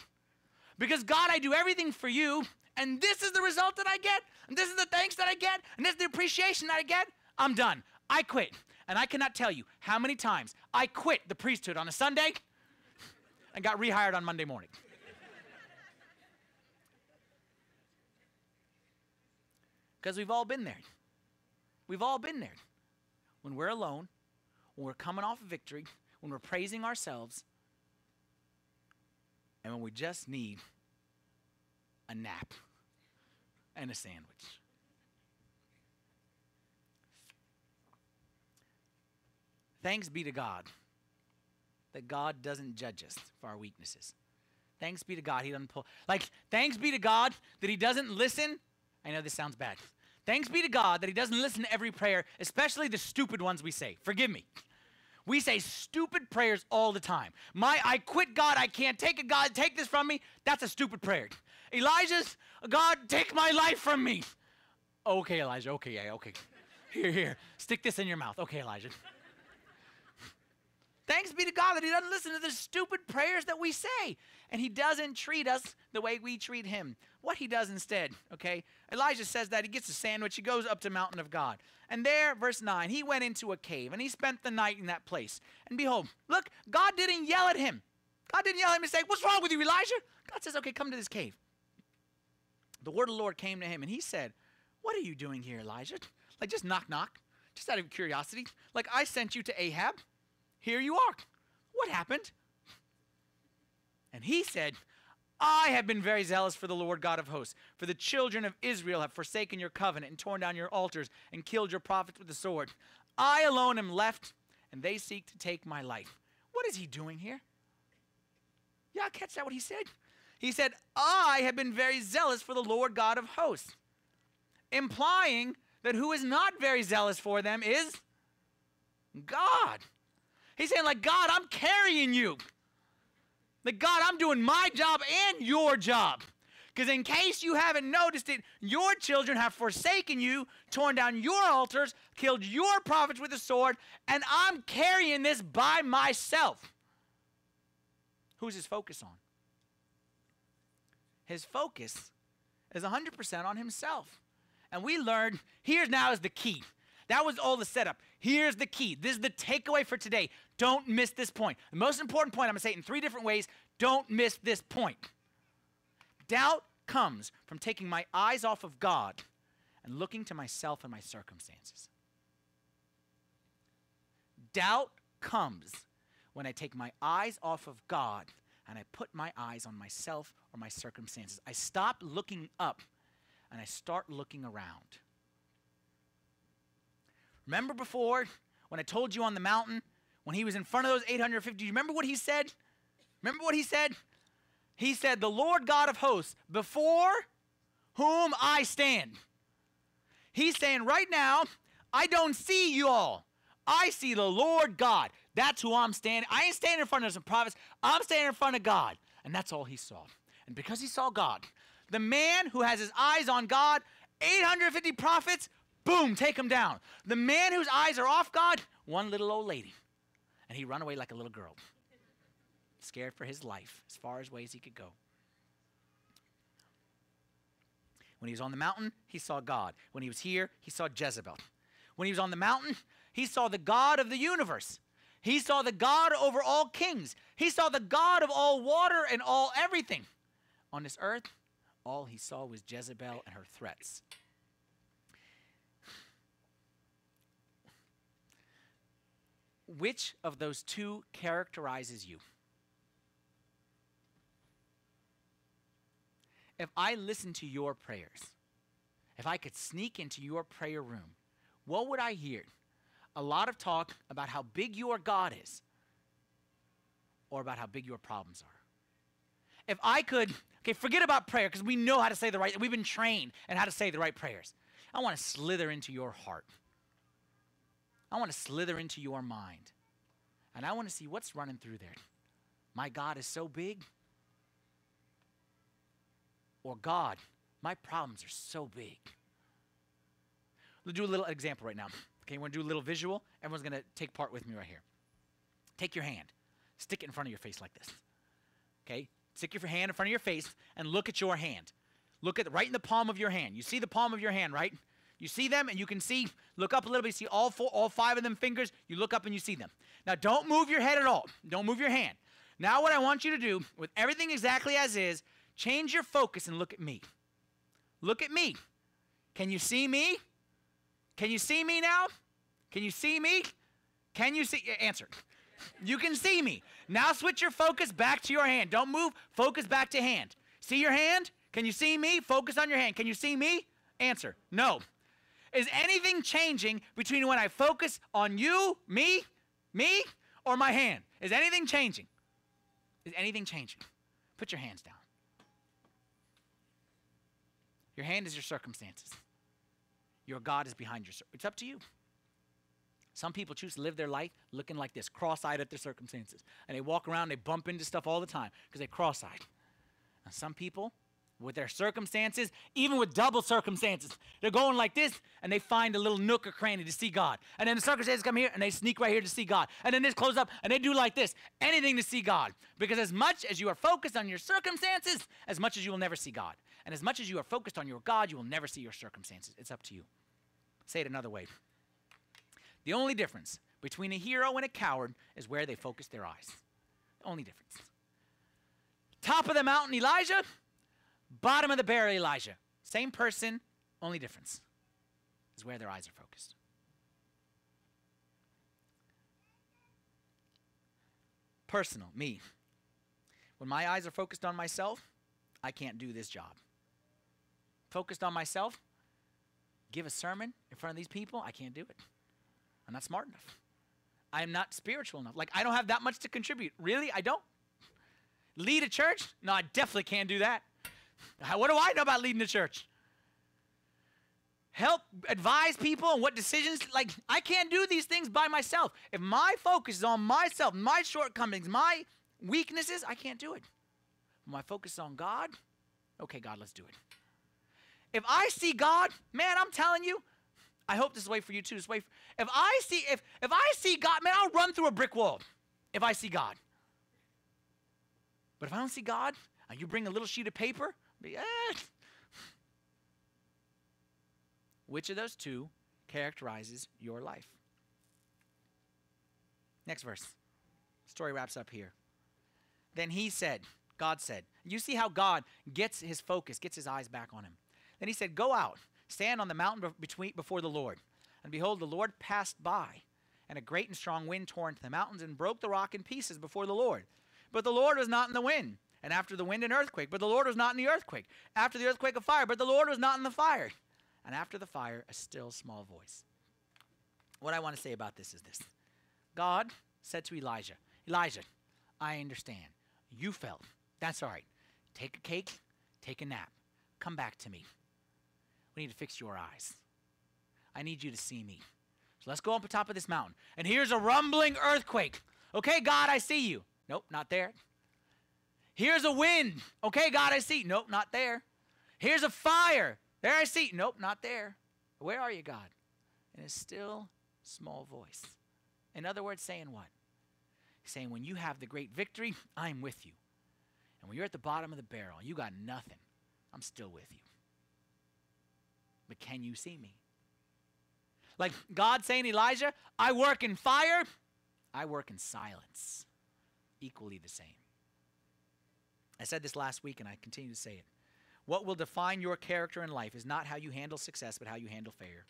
Because, God, I do everything for you. And this is the result that I get. And this is the thanks that I get. And this is the appreciation that I get. I'm done. I quit. And I cannot tell you how many times I quit the priesthood on a Sunday and got rehired on Monday morning. Because we've all been there. We've all been there. When we're alone, when we're coming off a victory, when we're praising ourselves, and when we just need a nap and a sandwich. Thanks be to God that God doesn't judge us for our weaknesses. Thanks be to God, He doesn't pull. Like, thanks be to God that He doesn't listen. I know this sounds bad. Thanks be to God that He doesn't listen to every prayer, especially the stupid ones we say. Forgive me. We say stupid prayers all the time. My, I quit God, I can't take it, God, take this from me. That's a stupid prayer. Elijah's, God, take my life from me. Okay, Elijah, okay, yeah, okay. Here, here, stick this in your mouth. Okay, Elijah. Thanks be to God that He doesn't listen to the stupid prayers that we say. And He doesn't treat us the way we treat Him. What He does instead, okay? Elijah says that he gets a sandwich, he goes up to mountain of God. And there, verse 9, he went into a cave and he spent the night in that place. And behold, look, God didn't yell at him. God didn't yell at him and say, What's wrong with you, Elijah? God says, Okay, come to this cave. The word of the Lord came to him and he said, What are you doing here, Elijah? Like just knock, knock, just out of curiosity. Like I sent you to Ahab here you are. What happened? And he said, I have been very zealous for the Lord God of hosts, for the children of Israel have forsaken your covenant and torn down your altars and killed your prophets with the sword. I alone am left, and they seek to take my life. What is he doing here? Yeah, catch that what he said. He said, I have been very zealous for the Lord God of hosts, implying that who is not very zealous for them is God. He's saying, like, God, I'm carrying you. Like, God, I'm doing my job and your job. Because in case you haven't noticed it, your children have forsaken you, torn down your altars, killed your prophets with a sword, and I'm carrying this by myself. Who's his focus on? His focus is 100% on himself. And we learned here's now is the key. That was all the setup. Here's the key. This is the takeaway for today. Don't miss this point. The most important point, I'm going to say it in three different ways. Don't miss this point. Doubt comes from taking my eyes off of God and looking to myself and my circumstances. Doubt comes when I take my eyes off of God and I put my eyes on myself or my circumstances. I stop looking up and I start looking around. Remember before when I told you on the mountain when he was in front of those 850? Do you remember what he said? Remember what he said? He said, The Lord God of hosts, before whom I stand. He's saying, right now, I don't see you all. I see the Lord God. That's who I'm standing. I ain't standing in front of some prophets. I'm standing in front of God. And that's all he saw. And because he saw God, the man who has his eyes on God, 850 prophets, boom, take him down. The man whose eyes are off God, one little old lady. And he run away like a little girl, scared for his life, as far as ways he could go. When he was on the mountain, he saw God. When he was here, he saw Jezebel. When he was on the mountain, he saw the God of the universe. He saw the God over all kings. He saw the God of all water and all everything. On this earth, all he saw was Jezebel and her threats. Which of those two characterizes you? If I listened to your prayers, if I could sneak into your prayer room, what would I hear? A lot of talk about how big your God is or about how big your problems are. If I could, okay, forget about prayer because we know how to say the right, we've been trained and how to say the right prayers. I want to slither into your heart. I want to slither into your mind. And I want to see what's running through there. My God is so big. Or God, my problems are so big. Let's do a little example right now. Okay, we're gonna do a little visual. Everyone's gonna take part with me right here. Take your hand, stick it in front of your face like this. Okay, stick your hand in front of your face and look at your hand. Look at right in the palm of your hand. You see the palm of your hand, right? You see them and you can see, look up a little bit, see all four, all five of them fingers, you look up and you see them. Now don't move your head at all. Don't move your hand. Now what I want you to do, with everything exactly as is, change your focus and look at me. Look at me. Can you see me? Can you see me now? Can you see me? Can you see? Answer. You can see me. Now switch your focus back to your hand. Don't move. Focus back to hand. See your hand? Can you see me? Focus on your hand. Can you see me? Answer. No. Is anything changing between when I focus on you, me, me, or my hand? Is anything changing? Is anything changing? Put your hands down. Your hand is your circumstances. Your God is behind your. It's up to you. Some people choose to live their life looking like this, cross-eyed at their circumstances, and they walk around, they bump into stuff all the time because they're cross-eyed. And some people with their circumstances, even with double circumstances. They're going like this, and they find a little nook or cranny to see God. And then the circumstances come here, and they sneak right here to see God. And then this close up, and they do like this anything to see God. Because as much as you are focused on your circumstances, as much as you will never see God. And as much as you are focused on your God, you will never see your circumstances. It's up to you. Say it another way. The only difference between a hero and a coward is where they focus their eyes. The only difference. Top of the mountain, Elijah Bottom of the barrel, Elijah. Same person, only difference is where their eyes are focused. Personal, me. When my eyes are focused on myself, I can't do this job. Focused on myself, give a sermon in front of these people, I can't do it. I'm not smart enough. I am not spiritual enough. Like, I don't have that much to contribute. Really? I don't. Lead a church? No, I definitely can't do that. What do I know about leading the church? Help advise people on what decisions. Like, I can't do these things by myself. If my focus is on myself, my shortcomings, my weaknesses, I can't do it. My focus is on God, okay, God, let's do it. If I see God, man, I'm telling you, I hope this is way for you too. This way. For, if I see if if I see God, man, I'll run through a brick wall. If I see God. But if I don't see God, you bring a little sheet of paper, Which of those two characterizes your life? Next verse. Story wraps up here. Then he said, God said, you see how God gets his focus, gets his eyes back on him. Then he said, Go out, stand on the mountain between, before the Lord. And behold, the Lord passed by, and a great and strong wind tore into the mountains and broke the rock in pieces before the Lord. But the Lord was not in the wind. And after the wind, an earthquake. But the Lord was not in the earthquake. After the earthquake, a fire. But the Lord was not in the fire. And after the fire, a still small voice. What I want to say about this is this God said to Elijah, Elijah, I understand. You felt. That's all right. Take a cake, take a nap. Come back to me. We need to fix your eyes. I need you to see me. So let's go up the top of this mountain. And here's a rumbling earthquake. Okay, God, I see you. Nope, not there. Here's a wind. Okay, God, I see. Nope, not there. Here's a fire. There I see. Nope, not there. Where are you, God? In a still small voice. In other words, saying what? saying, when you have the great victory, I'm with you. And when you're at the bottom of the barrel, you got nothing, I'm still with you. But can you see me? Like God saying, Elijah, I work in fire, I work in silence. Equally the same. I said this last week and I continue to say it. What will define your character in life is not how you handle success, but how you handle failure.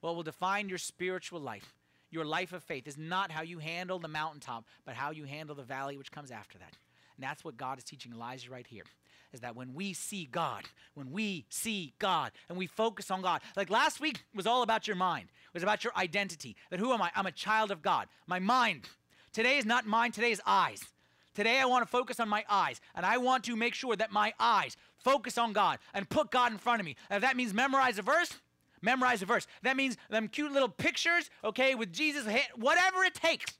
What will define your spiritual life, your life of faith, is not how you handle the mountaintop, but how you handle the valley which comes after that. And that's what God is teaching Elijah right here. Is that when we see God, when we see God and we focus on God, like last week was all about your mind, it was about your identity. That who am I? I'm a child of God. My mind. Today is not mine, today is eyes. Today I want to focus on my eyes, and I want to make sure that my eyes focus on God and put God in front of me. if that means memorize a verse, memorize a verse. That means them cute little pictures, okay, with Jesus, whatever it takes.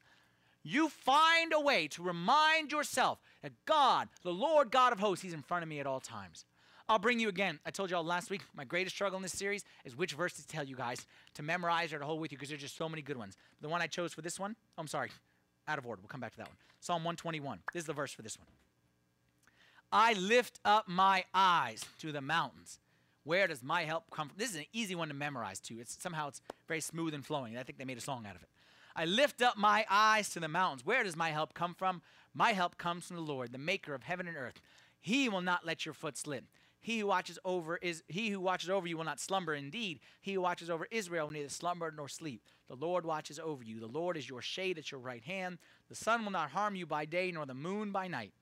You find a way to remind yourself that God, the Lord God of hosts, He's in front of me at all times. I'll bring you again. I told you all last week, my greatest struggle in this series is which verse to tell you guys to memorize or to hold with you because there's just so many good ones. The one I chose for this one, I'm sorry, out of order. We'll come back to that one. Psalm 121. This is the verse for this one. I lift up my eyes to the mountains. Where does my help come from? This is an easy one to memorize too. It's somehow it's very smooth and flowing. I think they made a song out of it. I lift up my eyes to the mountains. Where does my help come from? My help comes from the Lord, the maker of heaven and earth. He will not let your foot slip. He who watches over is he who watches over you will not slumber. Indeed, he who watches over Israel will neither slumber nor sleep. The Lord watches over you. The Lord is your shade at your right hand. The sun will not harm you by day, nor the moon by night.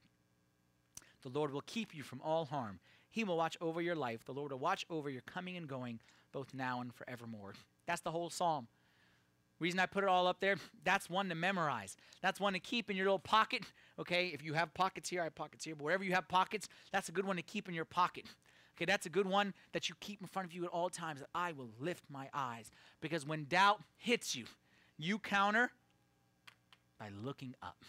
The Lord will keep you from all harm. He will watch over your life. The Lord will watch over your coming and going, both now and forevermore. That's the whole psalm. Reason I put it all up there, that's one to memorize. That's one to keep in your little pocket. Okay, if you have pockets here, I have pockets here, but wherever you have pockets, that's a good one to keep in your pocket. Okay, that's a good one that you keep in front of you at all times. That I will lift my eyes. Because when doubt hits you, you counter by looking up.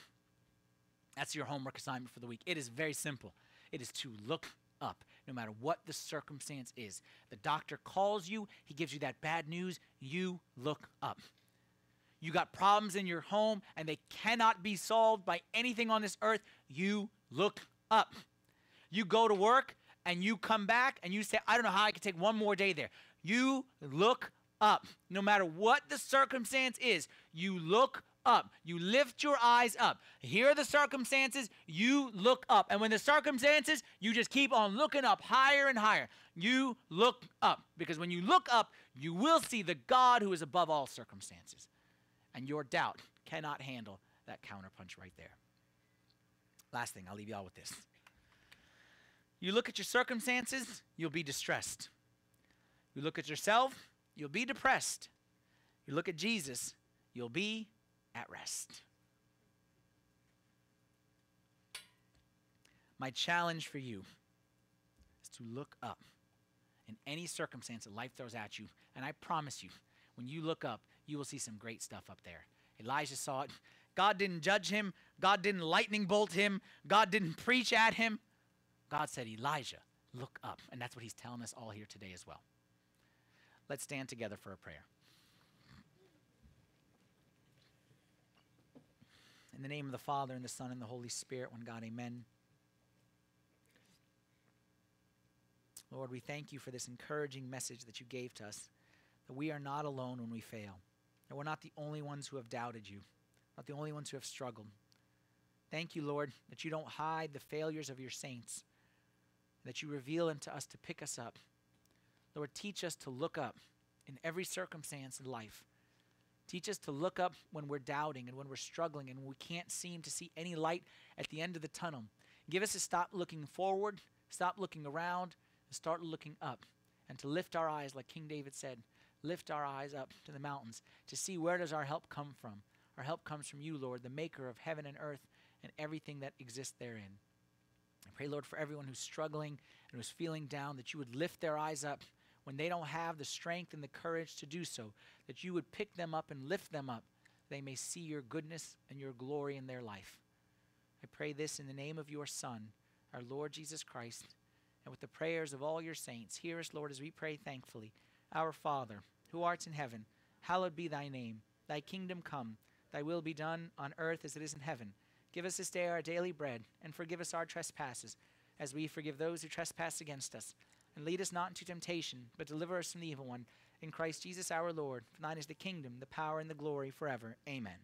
That's your homework assignment for the week. It is very simple. It is to look up, no matter what the circumstance is. The doctor calls you, he gives you that bad news, you look up. You got problems in your home and they cannot be solved by anything on this earth, you look up. You go to work and you come back and you say, I don't know how I can take one more day there. You look up. No matter what the circumstance is, you look up. You lift your eyes up. Here are the circumstances, you look up. And when the circumstances, you just keep on looking up higher and higher. You look up. Because when you look up, you will see the God who is above all circumstances. And your doubt cannot handle that counterpunch right there. Last thing, I'll leave you all with this. You look at your circumstances, you'll be distressed. You look at yourself, you'll be depressed. You look at Jesus, you'll be at rest. My challenge for you is to look up in any circumstance that life throws at you. And I promise you, when you look up, you will see some great stuff up there. Elijah saw it. God didn't judge him, God didn't lightning bolt him, God didn't preach at him. God said, Elijah, look up. And that's what he's telling us all here today as well. Let's stand together for a prayer. In the name of the Father, and the Son, and the Holy Spirit, one God, amen. Lord, we thank you for this encouraging message that you gave to us that we are not alone when we fail, that we're not the only ones who have doubted you, not the only ones who have struggled. Thank you, Lord, that you don't hide the failures of your saints, that you reveal unto us to pick us up. Lord, teach us to look up in every circumstance in life. Teach us to look up when we're doubting and when we're struggling and we can't seem to see any light at the end of the tunnel. Give us to stop looking forward, stop looking around, and start looking up. And to lift our eyes, like King David said, lift our eyes up to the mountains to see where does our help come from. Our help comes from you, Lord, the maker of heaven and earth and everything that exists therein. I pray, Lord, for everyone who's struggling and who's feeling down, that you would lift their eyes up when they don't have the strength and the courage to do so, that you would pick them up and lift them up, they may see your goodness and your glory in their life. I pray this in the name of your Son, our Lord Jesus Christ, and with the prayers of all your saints. Hear us, Lord, as we pray thankfully. Our Father, who art in heaven, hallowed be thy name. Thy kingdom come, thy will be done on earth as it is in heaven. Give us this day our daily bread, and forgive us our trespasses, as we forgive those who trespass against us and lead us not into temptation, but deliver us from the evil one. In Christ Jesus our Lord, for thine is the kingdom, the power, and the glory forever. Amen.